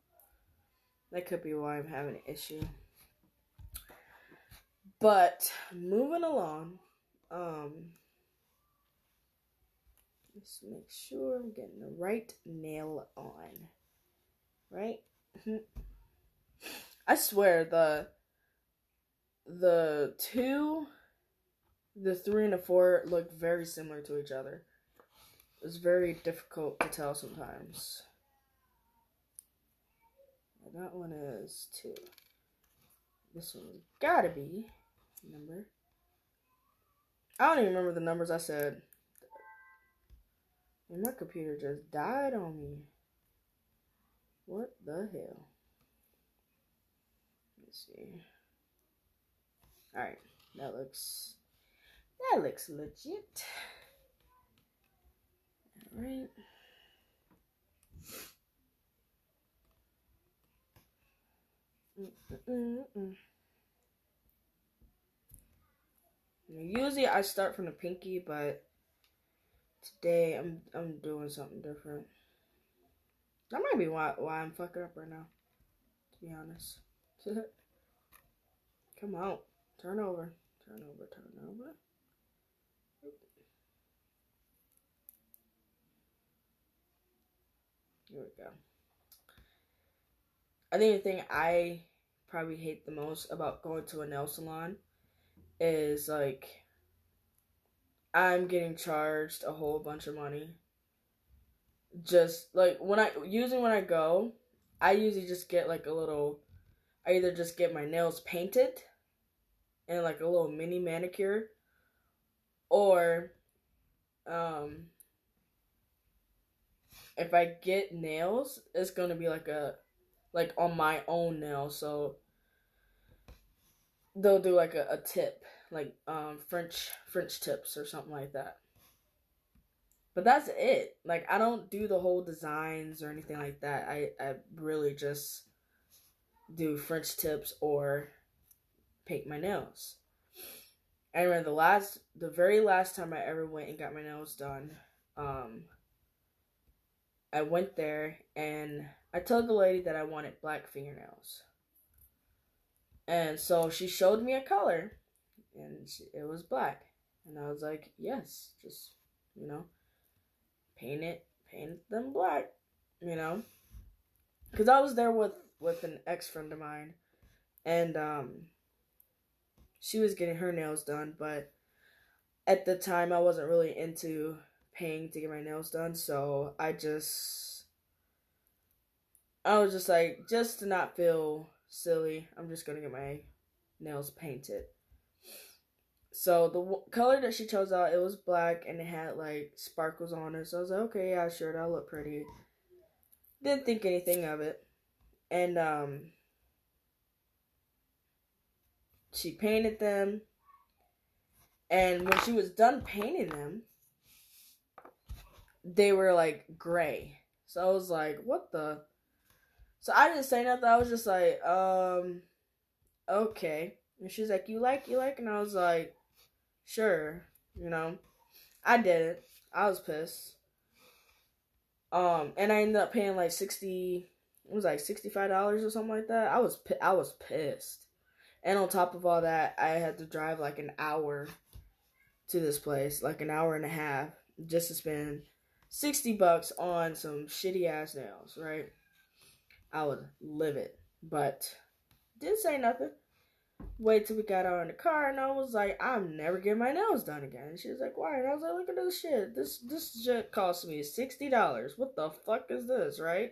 Speaker 1: that could be why I'm having an issue. But moving along. Um, let's make sure I'm getting the right nail on. Right? I swear the the two the three and the four look very similar to each other. It's very difficult to tell sometimes. That one is two. This one's gotta be number. I don't even remember the numbers I said. And my computer just died on me. What the hell? Let's see. Alright, that looks that looks legit. Alright. Usually I start from the pinky, but today I'm I'm doing something different. That might be why why I'm fucking up right now. To be honest. Come on. Turn over. Turn over. Turn over. Here we go. I think the thing I probably hate the most about going to a nail salon is like I'm getting charged a whole bunch of money just like when I usually when I go, I usually just get like a little. I either just get my nails painted, and like a little mini manicure, or, um, if I get nails, it's gonna be like a, like on my own nail. So they'll do like a, a tip, like um French French tips or something like that. But that's it. Like I don't do the whole designs or anything like that. I I really just do French tips or paint my nails. I remember the last the very last time I ever went and got my nails done, um I went there and I told the lady that I wanted black fingernails. And so she showed me a color and it was black. And I was like, "Yes, just, you know, paint it, paint them black, you know. Cause I was there with with an ex friend of mine, and um, she was getting her nails done, but at the time I wasn't really into paying to get my nails done, so I just I was just like, just to not feel silly, I'm just gonna get my nails painted. So the w- color that she chose out, it was black and it had like sparkles on it. So I was like, okay, yeah, sure, that'll look pretty. Didn't think anything of it, and um, she painted them. And when she was done painting them, they were like gray. So I was like, what the? So I didn't say nothing. I was just like, um, okay. And she's like, you like, you like? And I was like, Sure, you know, I did it. I was pissed. Um, and I ended up paying like sixty. It was like sixty five dollars or something like that. I was I was pissed. And on top of all that, I had to drive like an hour to this place, like an hour and a half, just to spend sixty bucks on some shitty ass nails. Right? I was livid, but didn't say nothing. Wait till we got out in the car, and I was like, I'm never getting my nails done again. And she was like, why? And I was like, look at this shit. This this shit cost me sixty dollars. What the fuck is this, right?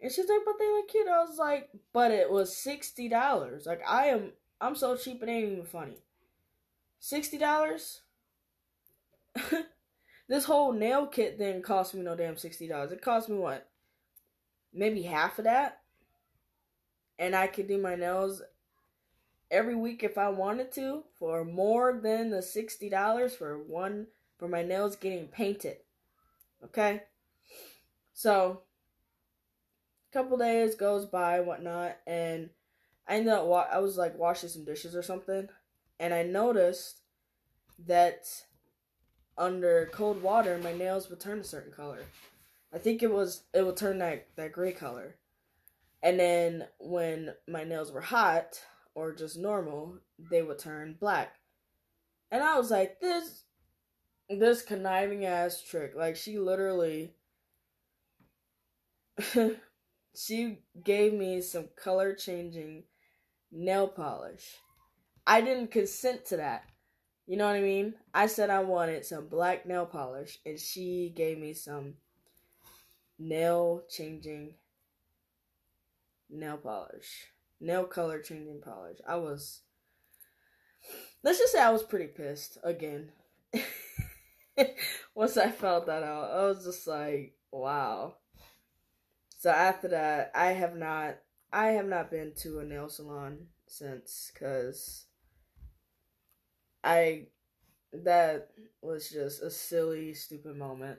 Speaker 1: And she's like, but they look cute. I was like, but it was sixty dollars. Like I am, I'm so cheap it ain't even funny. Sixty dollars. this whole nail kit didn't cost me no damn sixty dollars. It cost me what? Maybe half of that. And I could do my nails every week if I wanted to for more than the sixty dollars for one for my nails getting painted. Okay? So a couple days goes by, whatnot, and I ended up wa- I was like washing some dishes or something, and I noticed that under cold water my nails would turn a certain color. I think it was it would turn that that gray color. And then when my nails were hot or just normal, they would turn black. And I was like, this this conniving ass trick. Like she literally she gave me some color changing nail polish. I didn't consent to that. You know what I mean? I said I wanted some black nail polish, and she gave me some nail changing nail polish. Nail color changing polish. I was. Let's just say I was pretty pissed again. Once I felt that out, I was just like, wow. So after that, I have not I have not been to a nail salon since cuz I that was just a silly stupid moment.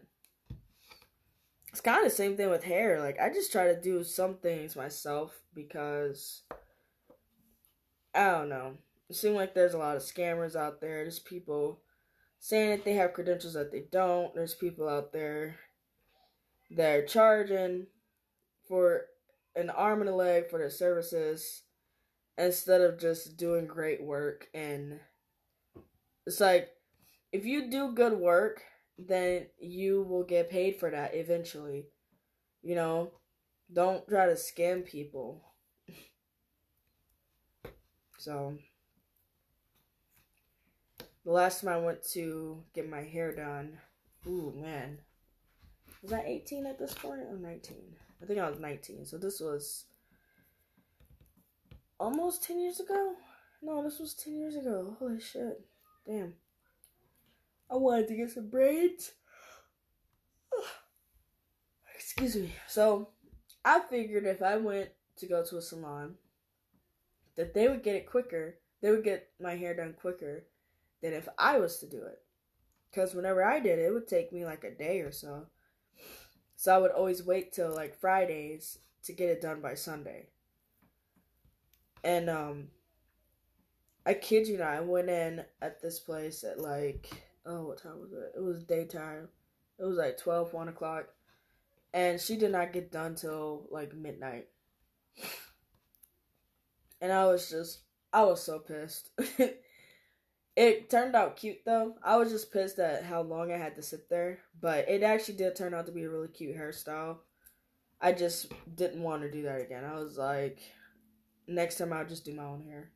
Speaker 1: It's kind of the same thing with hair. Like I just try to do some things myself because I don't know. It seems like there's a lot of scammers out there. There's people saying that they have credentials that they don't. There's people out there that are charging for an arm and a leg for their services instead of just doing great work and it's like if you do good work then you will get paid for that eventually you know don't try to scam people so the last time i went to get my hair done ooh man was i 18 at this point or 19 I think I was 19. So this was almost 10 years ago? No, this was 10 years ago. Holy shit. Damn. I wanted to get some braids. Excuse me. So, I figured if I went to go to a salon, that they would get it quicker. They would get my hair done quicker than if I was to do it. Because whenever I did it, it would take me like a day or so. So I would always wait till like Fridays to get it done by Sunday. And um I kid you not, I went in at this place at like oh what time was it? It was daytime. It was like 12, 1 o'clock. And she did not get done till like midnight. And I was just I was so pissed. It turned out cute though. I was just pissed at how long I had to sit there, but it actually did turn out to be a really cute hairstyle. I just didn't want to do that again. I was like, next time I'll just do my own hair.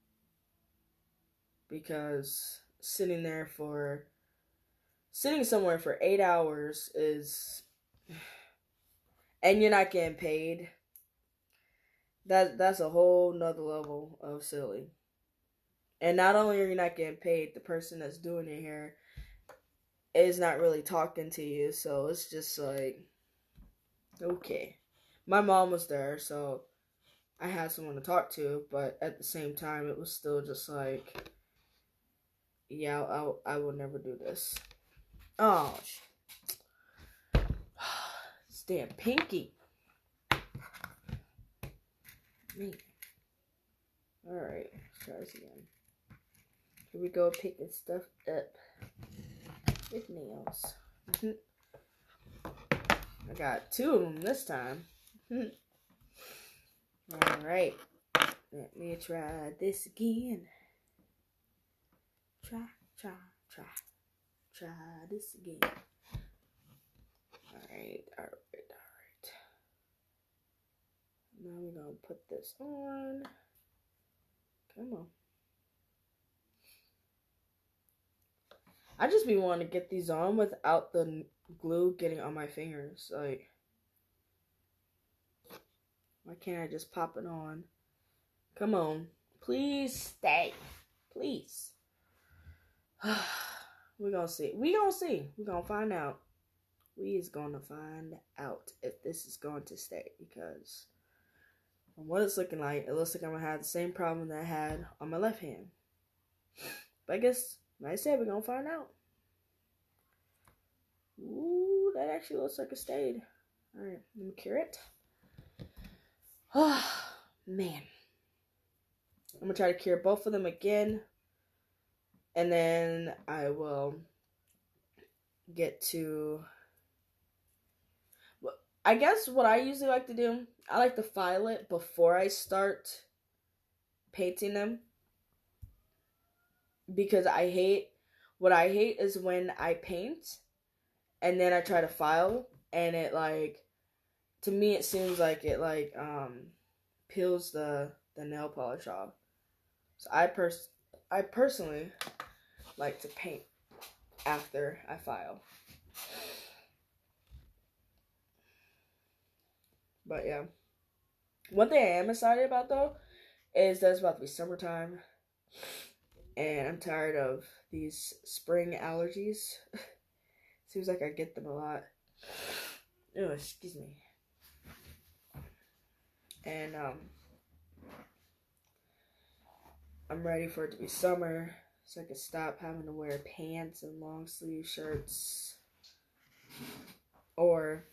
Speaker 1: Because sitting there for sitting somewhere for eight hours is and you're not getting paid. That that's a whole nother level of silly. And not only are you not getting paid, the person that's doing it here is not really talking to you. So it's just like, okay. My mom was there, so I had someone to talk to, but at the same time, it was still just like, yeah, I, I will never do this. Oh, damn pinky. Man. Alright, let's try this again. Here we go picking stuff up with nails. Mm-hmm. I got two of them this time. Mm-hmm. Alright. Let me try this again. Try, try, try. Try this again. Alright, alright, alright. Now we're gonna put this on. Come on. I just be wanting to get these on without the glue getting on my fingers. Like, why can't I just pop it on? Come on. Please stay. Please. We're gonna see. We gonna see. We're gonna find out. We is gonna find out if this is going to stay because from what it's looking like, it looks like I'm gonna have the same problem that I had on my left hand. But I guess, like I said, we're gonna find out. Ooh, that actually looks like it stayed. Alright, let me cure it. Oh, man. I'm gonna try to cure both of them again. And then I will get to I guess what I usually like to do, I like to file it before I start painting them. Because I hate what I hate is when I paint and then I try to file and it like to me it seems like it like um peels the the nail polish off. So I pers I personally like to paint after I file. But yeah. One thing I am excited about though is that it's about to be summertime. And I'm tired of these spring allergies. Seems like I get them a lot. Oh, excuse me. And um I'm ready for it to be summer so I can stop having to wear pants and long sleeve shirts. Or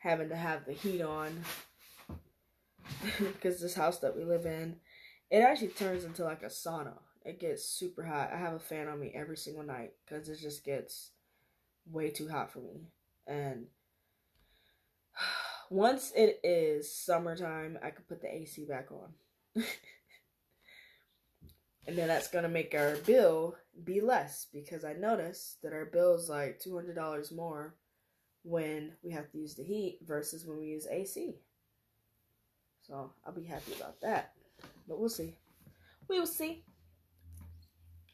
Speaker 1: having to have the heat on. Because this house that we live in it actually turns into like a sauna. It gets super hot. I have a fan on me every single night because it just gets way too hot for me. And once it is summertime i can put the ac back on and then that's gonna make our bill be less because i noticed that our bill is like $200 more when we have to use the heat versus when we use AC. So I'll be happy about that. But we'll see. We will see.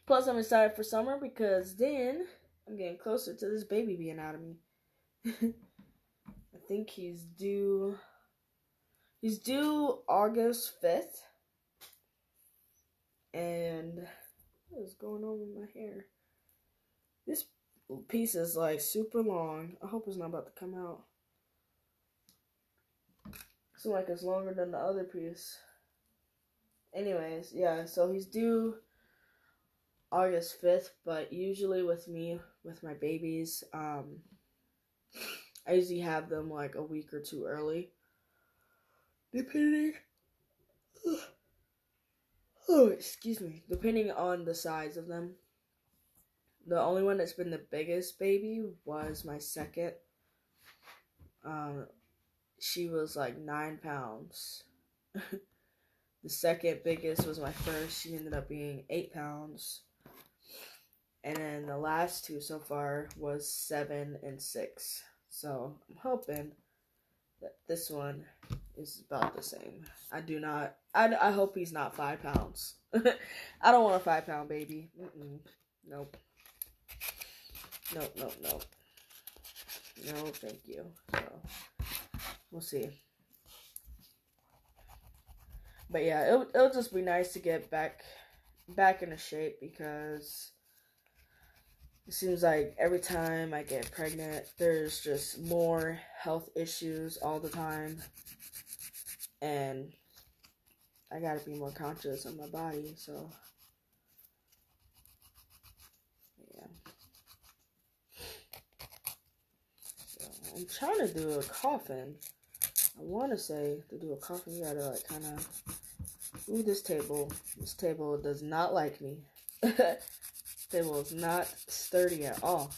Speaker 1: Plus, I'm excited for summer because then I'm getting closer to this baby being out of me. I think he's due. He's due August 5th. And what is going on with my hair? This piece is like super long. I hope it's not about to come out. So like it's longer than the other piece. Anyways, yeah, so he's due August 5th, but usually with me, with my babies, um, I usually have them like a week or two early. Depending. Oh, excuse me. Depending on the size of them. The only one that's been the biggest baby was my second. Um, she was like nine pounds. the second biggest was my first. She ended up being eight pounds. And then the last two so far was seven and six. So I'm hoping that this one is about the same. I do not. I, I hope he's not five pounds. I don't want a five pound baby. Mm-mm. Nope. No, no, no. No, thank you. So, we'll see. But yeah, it'll, it'll just be nice to get back back into shape because it seems like every time I get pregnant, there's just more health issues all the time. And I gotta be more conscious of my body, so yeah. I'm trying to do a coffin. I want to say to do a coffin, you gotta like kind of. Ooh, this table. This table does not like me. table is not sturdy at all.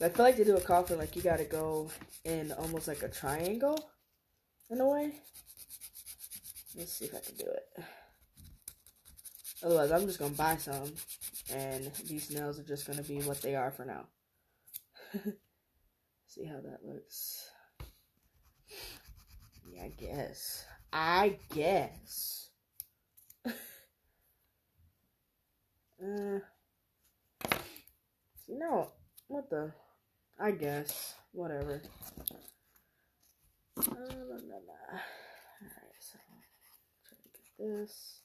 Speaker 1: I feel like to do a coffin, like you gotta go in almost like a triangle, in a way. Let's see if I can do it. Otherwise, I'm just gonna buy some, and these nails are just gonna be what they are for now. See how that looks. Yeah, I guess. I guess. uh, you know, what the? I guess. Whatever. Alright, so try to get this.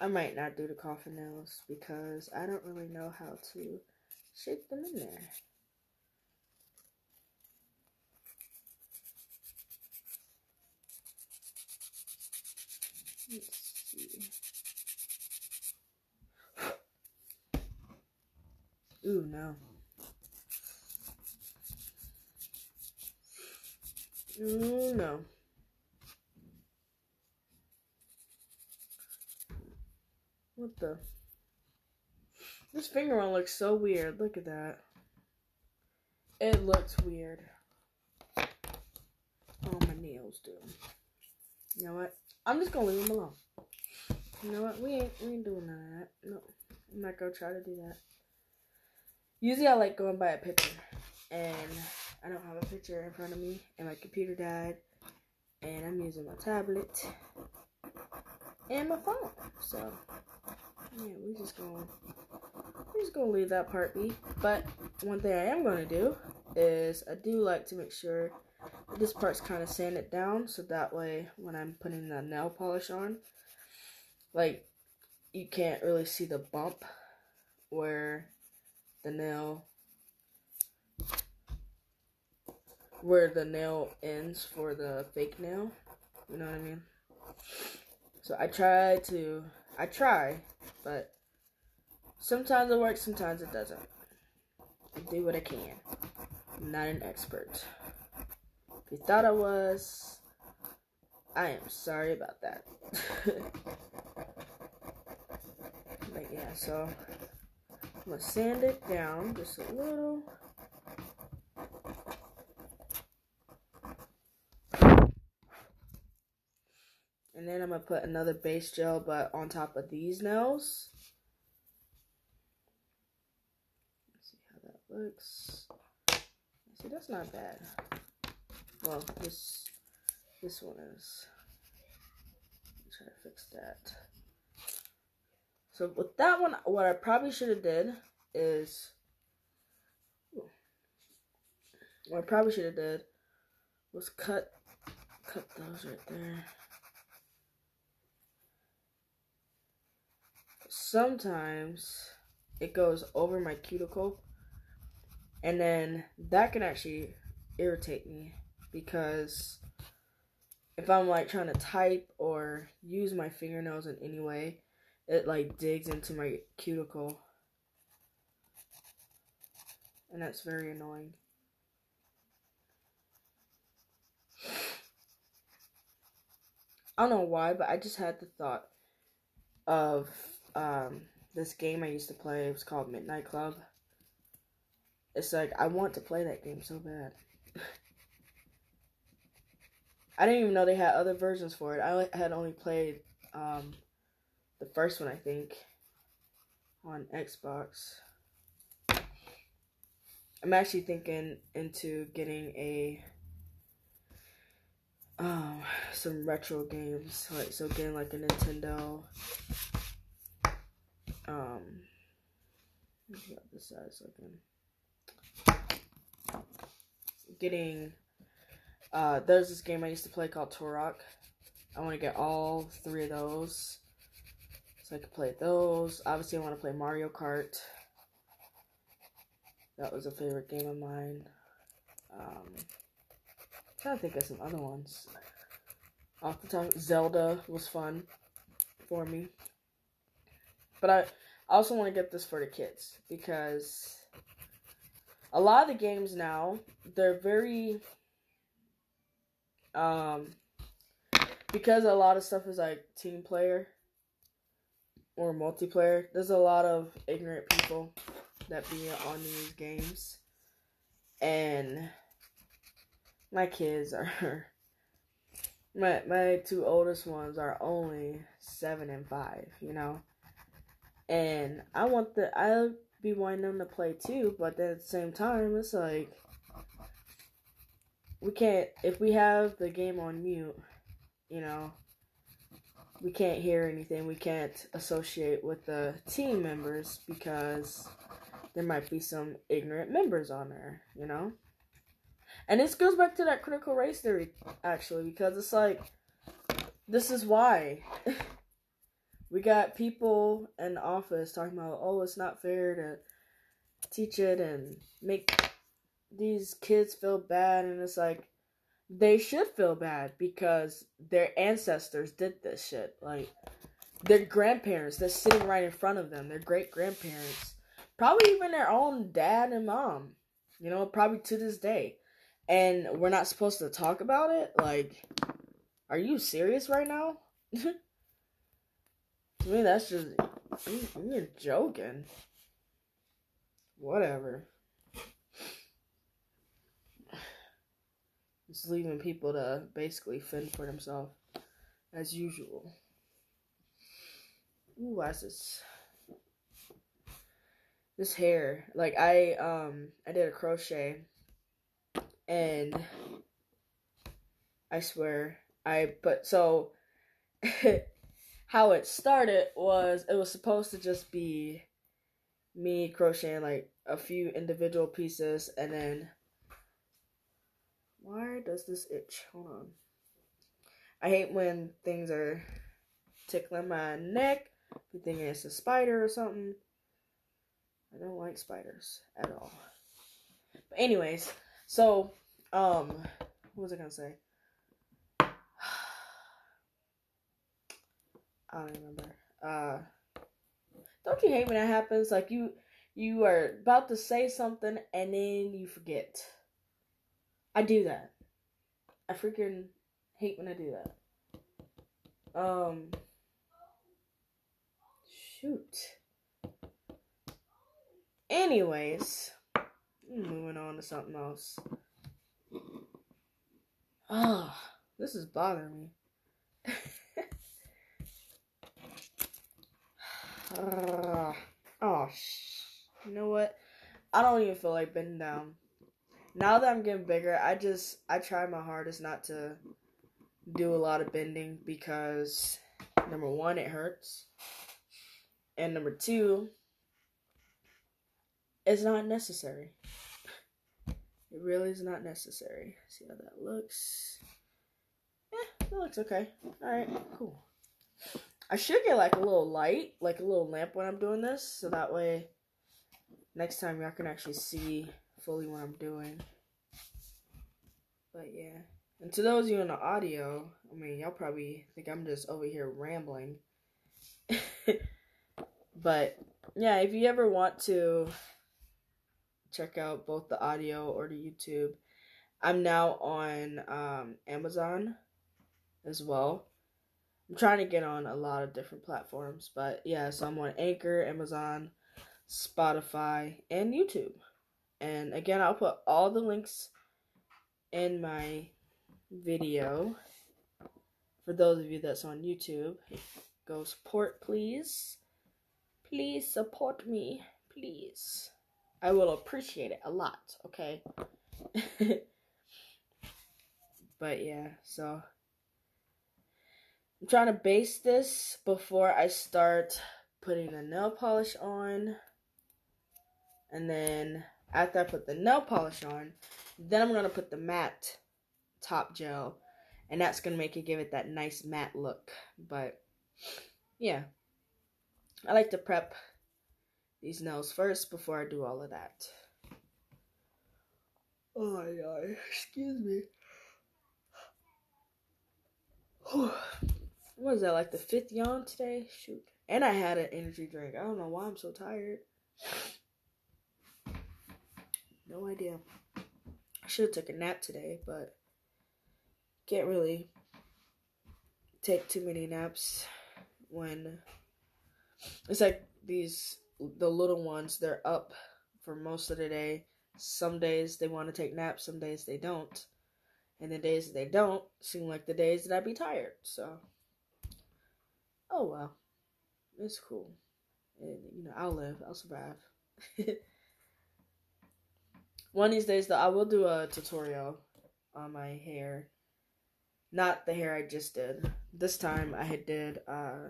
Speaker 1: I might not do the coffin nails because I don't really know how to shape them in there. Let's see. Ooh, no. Ooh, no. What the? This finger one looks so weird. Look at that. It looks weird. Oh, my nails do. You know what? I'm just gonna leave them alone. You know what? We ain't we ain't doing none of that. No, I'm not gonna try to do that. Usually, I like going by a picture, and I don't have a picture in front of me, and my computer died, and I'm using my tablet and my phone. So, yeah, we're just gonna we're just gonna leave that part be. But one thing I am gonna do is I do like to make sure this part's kind of sanded down so that way when I'm putting the nail polish on, like you can't really see the bump where the nail where the nail ends for the fake nail. You know what I mean? So I try to I try, but sometimes it works, sometimes it doesn't. I do what I can. I'm not an expert. If you thought I was, I am sorry about that. but yeah, so I'm gonna sand it down just a little. And then I'm gonna put another base gel, but on top of these nails. Let's see how that looks. See, that's not bad. Well, this this one is. Try to fix that. So with that one, what I probably should have did is. What I probably should have did was cut cut those right there. Sometimes it goes over my cuticle and then that can actually irritate me because if I'm like trying to type or use my fingernails in any way, it like digs into my cuticle. And that's very annoying. I don't know why, but I just had the thought of um, this game I used to play. It was called Midnight Club. It's like I want to play that game so bad. I didn't even know they had other versions for it. I had only played um, the first one, I think, on Xbox. I'm actually thinking into getting a um some retro games, like so getting like a Nintendo. Um, what the size looking? Getting uh, there's this game I used to play called Turok. I want to get all three of those. So I can play those. Obviously, I want to play Mario Kart. That was a favorite game of mine. Um, I'm trying to think of some other ones. Off the top, Zelda was fun for me. But I I also want to get this for the kids because a lot of the games now, they're very um, because a lot of stuff is like team player or multiplayer, there's a lot of ignorant people that be on these games. And my kids are my my two oldest ones are only seven and five, you know. And I want the I'll be wanting them to play too, but at the same time it's like we can't if we have the game on mute, you know, we can't hear anything. We can't associate with the team members because there might be some ignorant members on there, you know? And this goes back to that critical race theory, actually, because it's like, this is why. we got people in the office talking about, oh, it's not fair to teach it and make these kids feel bad. And it's like, they should feel bad because their ancestors did this shit. Like, their grandparents, they're sitting right in front of them, their great grandparents, probably even their own dad and mom, you know, probably to this day and we're not supposed to talk about it? Like, are you serious right now? to me, that's just you're joking. Whatever. Just leaving people to basically fend for themselves as usual. Ooh, what's this? This hair. Like I um I did a crochet and I swear I put so how it started was it was supposed to just be me crocheting like a few individual pieces and then why does this itch? Hold on. I hate when things are tickling my neck. You thinking it's a spider or something. I don't like spiders at all. But anyways, so, um, what was I gonna say? Don't remember. Uh, don't you hate when that happens? Like you, you are about to say something and then you forget. I do that. I freaking hate when I do that. Um, shoot. Anyways. Moving on to something else. Ah, oh, this is bothering me. uh, oh, sh- you know what? I don't even feel like bending down. Now that I'm getting bigger, I just I try my hardest not to do a lot of bending because number one, it hurts, and number two, it's not necessary. It really is not necessary. See how that looks. Yeah, that looks okay. Alright, cool. I should get like a little light, like a little lamp when I'm doing this, so that way next time y'all can actually see fully what I'm doing. But yeah. And to those of you in the audio, I mean, y'all probably think I'm just over here rambling. but yeah, if you ever want to check out both the audio or the YouTube. I'm now on um, Amazon as well. I'm trying to get on a lot of different platforms, but yeah, so I'm on Anchor, Amazon, Spotify, and YouTube. And again, I'll put all the links in my video for those of you that's on YouTube. Go support, please. Please support me, please. I will appreciate it a lot, okay? but yeah, so Trying to base this before I start putting the nail polish on. And then after I put the nail polish on, then I'm going to put the matte top gel. And that's going to make it give it that nice matte look. But yeah, I like to prep these nails first before I do all of that. Oh my god, excuse me. what is that, like the fifth yawn today? Shoot. And I had an energy drink. I don't know why I'm so tired. No idea. I should have took a nap today, but can't really take too many naps when it's like these the little ones, they're up for most of the day. Some days they want to take naps, some days they don't. And the days that they don't seem like the days that I'd be tired. So, oh well, it's cool. And, you know, I'll live, I'll survive. One of these days, though, I will do a tutorial on my hair. Not the hair I just did. This time I had did uh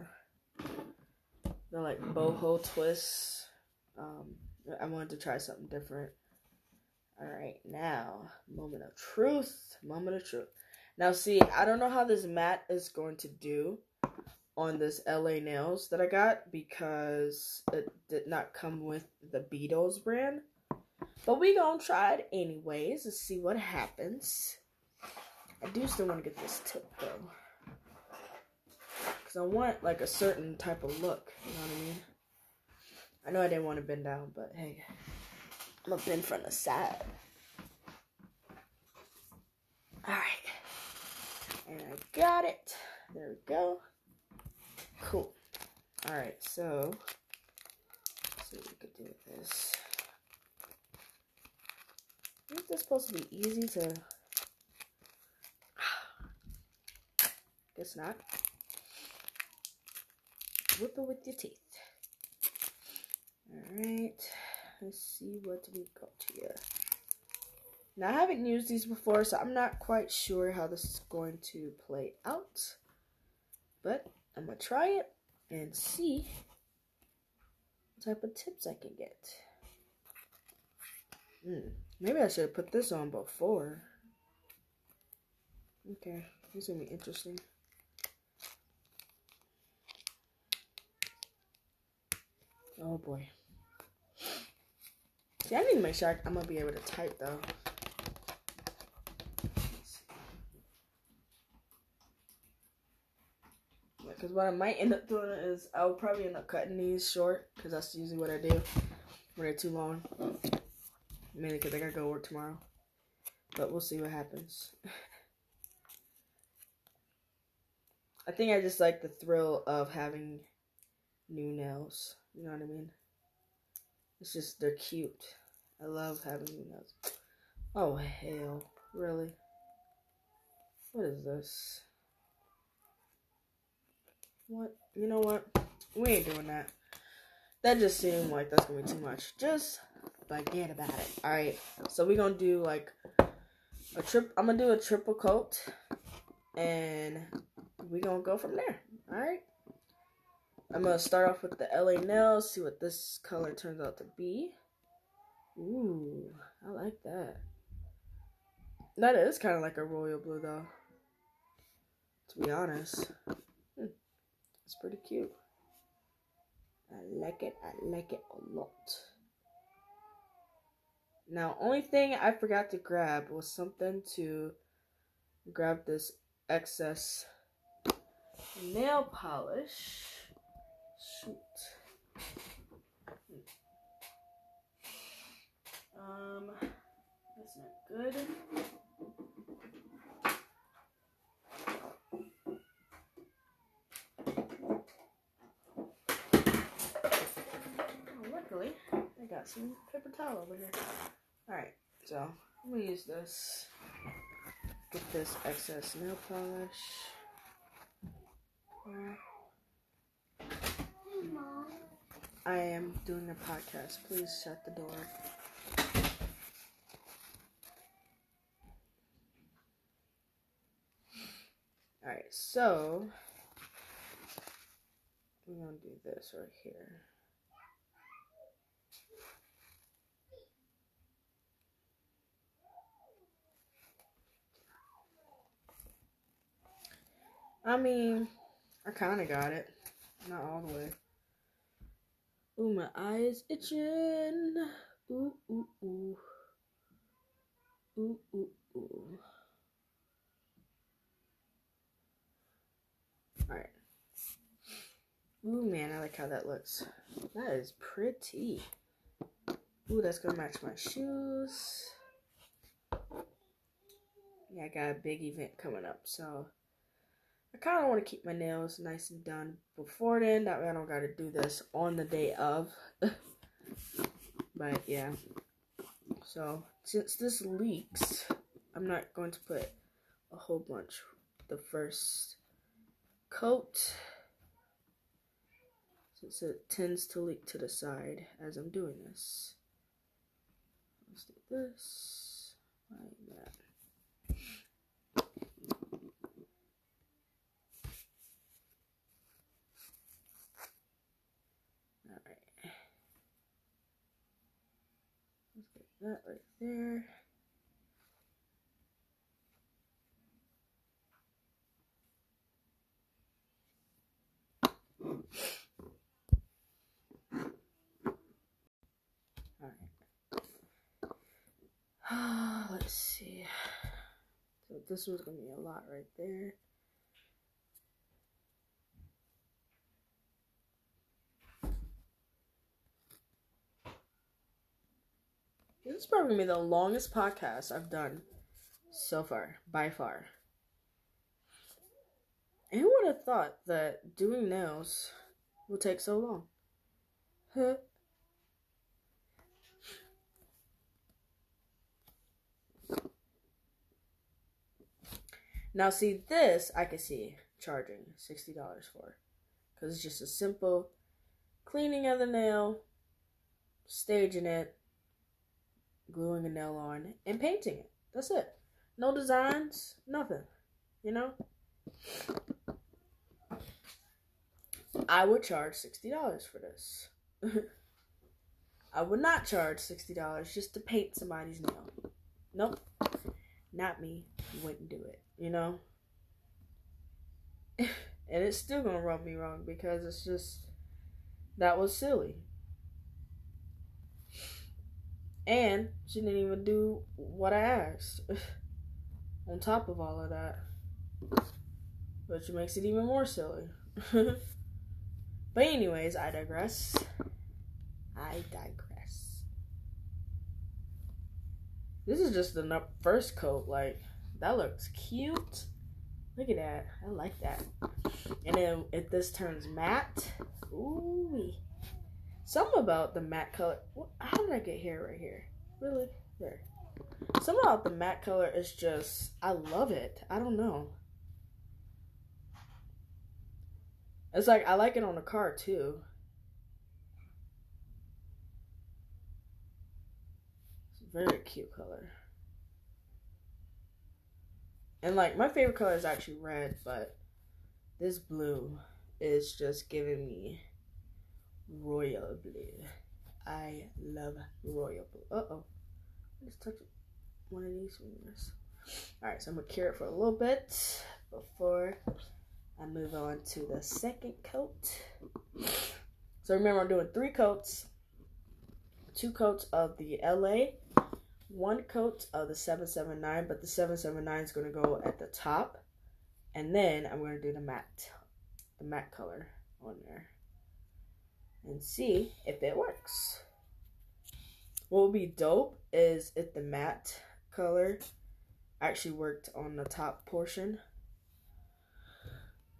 Speaker 1: the like boho twists. Um, I wanted to try something different. All right, now moment of truth. Moment of truth. Now, see, I don't know how this matte is going to do on this LA nails that I got because it did not come with the Beetles brand. But we gonna try it anyways to see what happens. I do still want to get this tip though. Because I want like a certain type of look. You know what I mean? I know I didn't want to bend down, but hey. I'm gonna bend from the side. Alright. And I got it. There we go. Cool. Alright, so let's see what we could do with this. Is this supposed to be easy to Guess not. Whip it with your teeth. Alright. Let's see what we got here. Now, I haven't used these before, so I'm not quite sure how this is going to play out. But I'm to try it and see what type of tips I can get. Hmm. Maybe I should have put this on before. Okay. This is to be interesting. Oh boy. See, I need to make sure I'm gonna be able to type though. Because what I might end up doing is I'll probably end up cutting these short because that's usually what I do when they're too long. Mainly because I gotta go work tomorrow. But we'll see what happens. I think I just like the thrill of having new nails. You know what I mean? It's just, they're cute. I love having new nails. Oh, hell. Really? What is this? What? You know what? We ain't doing that. That just seemed like that's gonna be too much. Just forget about it. Alright, so we're gonna do like a trip. I'm gonna do a triple coat. And we're gonna go from there. Alright? I'm gonna start off with the LA nails, see what this color turns out to be. Ooh, I like that. That is kind of like a royal blue, though. To be honest. It's pretty cute. I like it. I like it a lot. Now, only thing I forgot to grab was something to grab this excess nail polish. Shoot. Um, that's not good. Oh, luckily, I got some paper towel over here. Alright, so I'm gonna use this. Get this excess nail polish. I am doing a podcast. Please shut the door. Alright, so we're gonna do this right here. I mean, I kind of got it. Not all the way. Ooh, my eyes itching. Ooh, ooh, ooh. Ooh, ooh, ooh. Alright. Ooh, man, I like how that looks. That is pretty. Ooh, that's gonna match my shoes. Yeah, I got a big event coming up, so I kind of want to keep my nails nice and done before then. That way I don't got to do this on the day of. but yeah. So since this leaks, I'm not going to put a whole bunch the first coat since it tends to leak to the side as I'm doing this. Let's do this like that. That right there. Alright. Ah, let's see. So this was gonna be a lot right there. This is probably the longest podcast I've done so far, by far. And who would have thought that doing nails will take so long? Huh? Now, see, this I can see charging $60 for. Because it's just a simple cleaning of the nail, staging it, gluing a nail on, and painting it. That's it. No designs, nothing. You know? I would charge $60 for this. I would not charge $60 just to paint somebody's nail. Nope. Not me. Wouldn't do it you know? and it's still gonna rub me wrong because it's just that was silly. And she didn't even do what I asked. On top of all of that. Which makes it even more silly. but anyways, I digress. I digress. This is just the first coat, like that looks cute. Look at that. I like that. And then if this turns matte, ooh, something about the matte color. How did I get hair right here? Really? There. Something about the matte color is just, I love it. I don't know. It's like, I like it on the car too. It's a very cute color. And like my favorite color is actually red, but this blue is just giving me royal blue. I love royal blue. Uh oh. Just touch one of these fingers. Alright, so I'm gonna cure it for a little bit before I move on to the second coat. So remember I'm doing three coats. Two coats of the LA one coat of the 779, but the 779 is going to go at the top. And then I'm going to do the matte, the matte color on there. And see if it works. What would be dope is if the matte color actually worked on the top portion.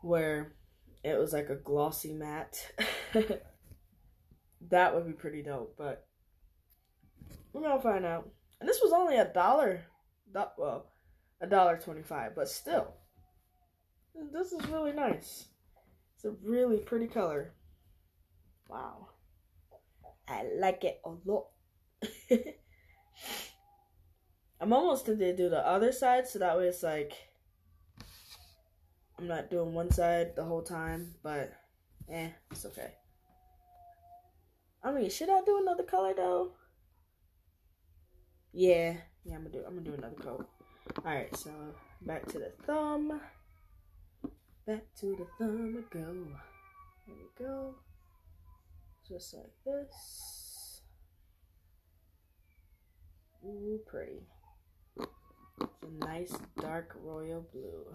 Speaker 1: Where it was like a glossy matte. that would be pretty dope, but we're gonna find out. And this was only a dollar, well, a dollar twenty-five, but still, this is really nice. It's a really pretty color. Wow, I like it a lot. I'm almost tempted to do the other side, so that way it's like I'm not doing one side the whole time, but eh, it's okay. I mean, should I do another color though? Yeah, yeah, I'm gonna do. I'm gonna do another coat. All right, so back to the thumb. Back to the thumb go. There we go. Just like this. Ooh, pretty. It's a nice dark royal blue.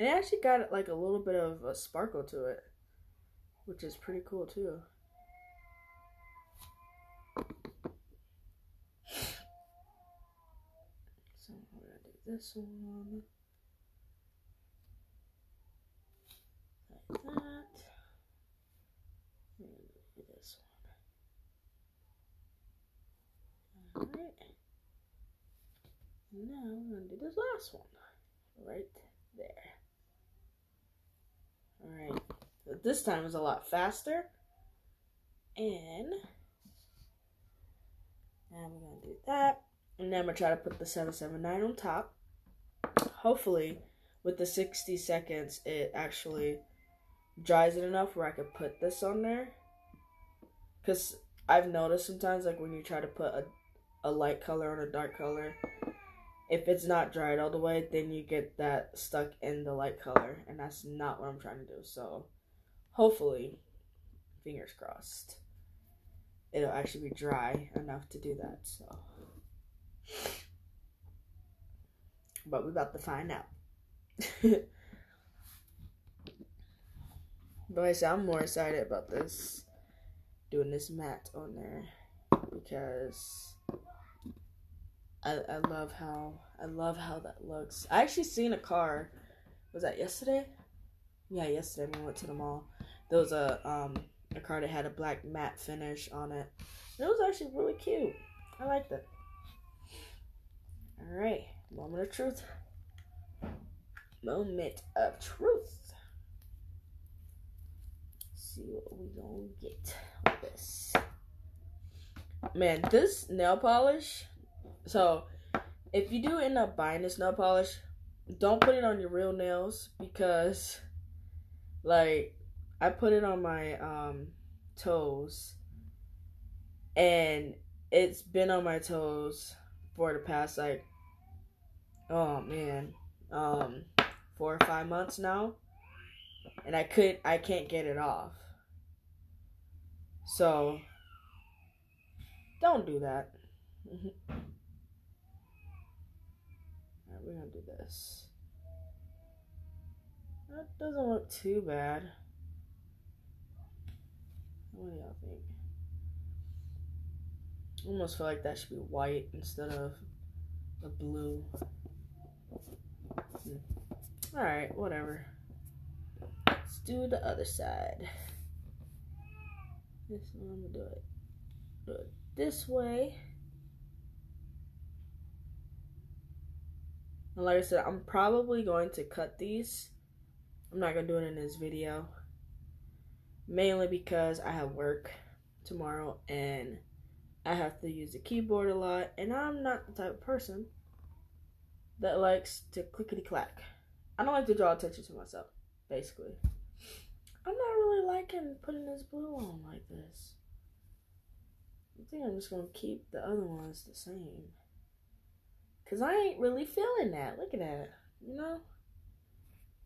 Speaker 1: It actually got like a little bit of a sparkle to it, which is pretty cool too. So we're gonna do this one like that. And this one. Alright. Now we're gonna do this last one. Right there. Alright. So this time is a lot faster. And now we're gonna do that. And then I'm gonna try to put the 779 on top hopefully with the 60 seconds it actually dries it enough where I could put this on there. Because I've noticed sometimes like when you try to put a, a light color on a dark color, if it's not dried all the way, then you get that stuck in the light color, and that's not what I'm trying to do. So, hopefully, fingers crossed, it'll actually be dry enough to do that. So, but we're about to find out. but I say I'm more excited about this, doing this matte on there, because I, I love how I love how that looks. I actually seen a car. Was that yesterday? Yeah, yesterday when we went to the mall. There was a um a car that had a black matte finish on it. it was actually really cute. I liked it. Alright, moment of truth. Moment of truth. Let's see what we gonna get with this. Man, this nail polish so, if you do end up buying this nail polish, don't put it on your real nails because, like, I put it on my um, toes, and it's been on my toes for the past like, oh man, um, four or five months now, and I could I can't get it off. So, don't do that. we're gonna do this. That doesn't look too bad. What do y'all think? I almost feel like that should be white instead of a blue. Hmm. Alright, whatever. Let's do the other side. This one, I'm gonna do it. Do it this way. And like I said, I'm probably going to cut these. I'm not going to do it in this video. Mainly because I have work tomorrow and I have to use the keyboard a lot. And I'm not the type of person that likes to clickety clack. I don't like to draw attention to myself, basically. I'm not really liking putting this blue on like this. I think I'm just going to keep the other ones the same. Cause I ain't really feeling that. Look at that. You know?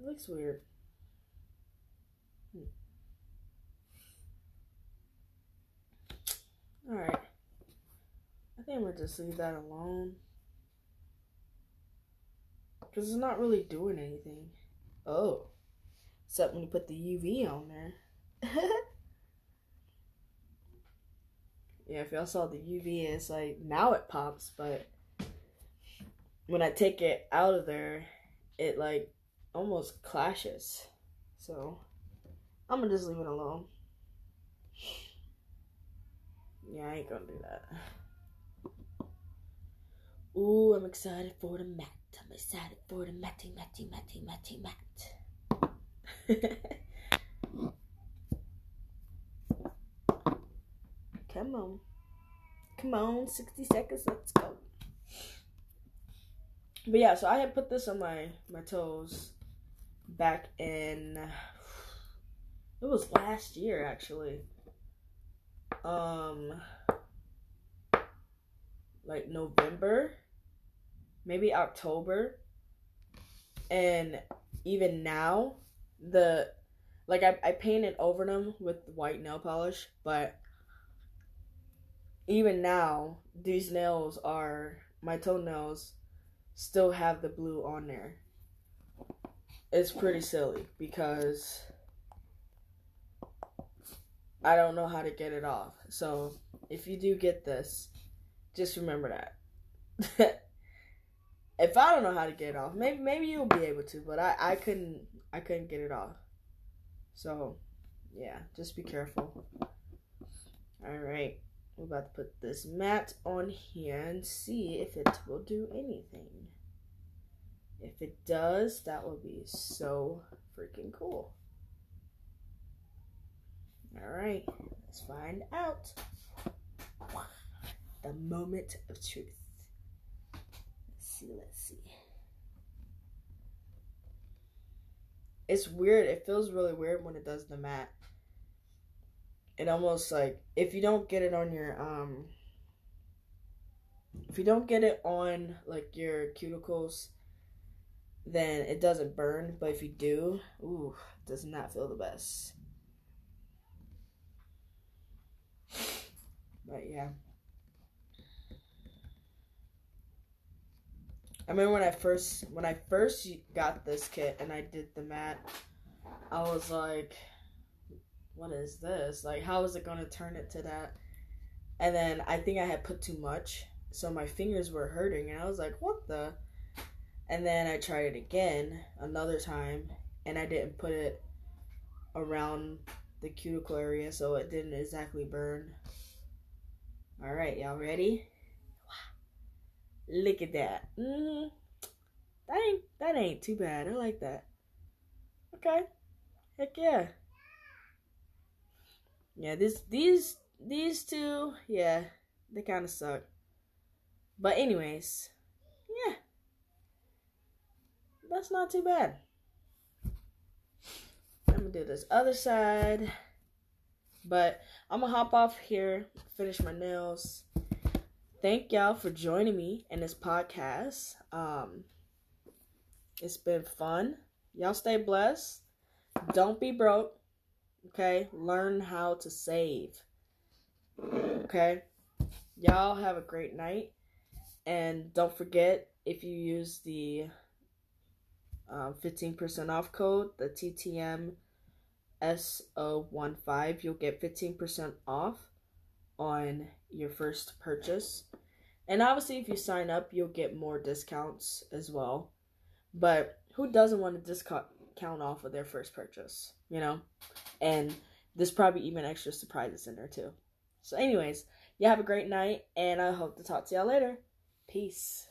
Speaker 1: It looks weird. Hmm. Alright. I think I'm gonna just leave that alone. Cause it's not really doing anything. Oh. Except when you put the UV on there. yeah, if y'all saw the UV, it's like now it pops, but when I take it out of there, it like almost clashes. So I'm gonna just leave it alone. Yeah, I ain't gonna do that. Ooh, I'm excited for the matte. I'm excited for the matty, matty, matty, matty, mat. Come on. Come on, 60 seconds, let's go. But yeah, so I had put this on my my toes back in it was last year actually. Um like November, maybe October. And even now, the like I, I painted over them with white nail polish, but even now these nails are my toenails still have the blue on there. It's pretty silly because I don't know how to get it off. So if you do get this, just remember that. if I don't know how to get it off, maybe maybe you'll be able to, but I, I couldn't I couldn't get it off. So yeah, just be careful. Alright. We're about to put this matte on here and see if it will do anything. If it does, that will be so freaking cool. Alright, let's find out. The moment of truth. Let's see, let's see. It's weird. It feels really weird when it does the matte. It almost like if you don't get it on your um if you don't get it on like your cuticles then it doesn't burn. But if you do ooh does not feel the best. But yeah. I remember when I first when I first got this kit and I did the matte, I was like, "What is this? Like, how is it gonna turn it to that?" And then I think I had put too much, so my fingers were hurting, and I was like, "What the?" And then I tried it again another time, and I didn't put it around the cuticle area, so it didn't exactly burn. All right, y'all ready? Look at that. Mm-hmm. That ain't that ain't too bad. I like that. Okay. Heck yeah. Yeah, this these these two, yeah, they kind of suck. But anyways, yeah. That's not too bad. I'm gonna do this other side. But I'm gonna hop off here, finish my nails, thank y'all for joining me in this podcast. Um, it's been fun. Y'all stay blessed. Don't be broke. Okay? Learn how to save. Okay? Y'all have a great night. And don't forget if you use the um, 15% off code, the TTM SO15, you'll get 15% off on your first purchase. And obviously, if you sign up, you'll get more discounts as well. But who doesn't want a discount off of their first purchase, you know? And there's probably even extra surprises in there too. So, anyways, you have a great night, and I hope to talk to y'all later. Peace.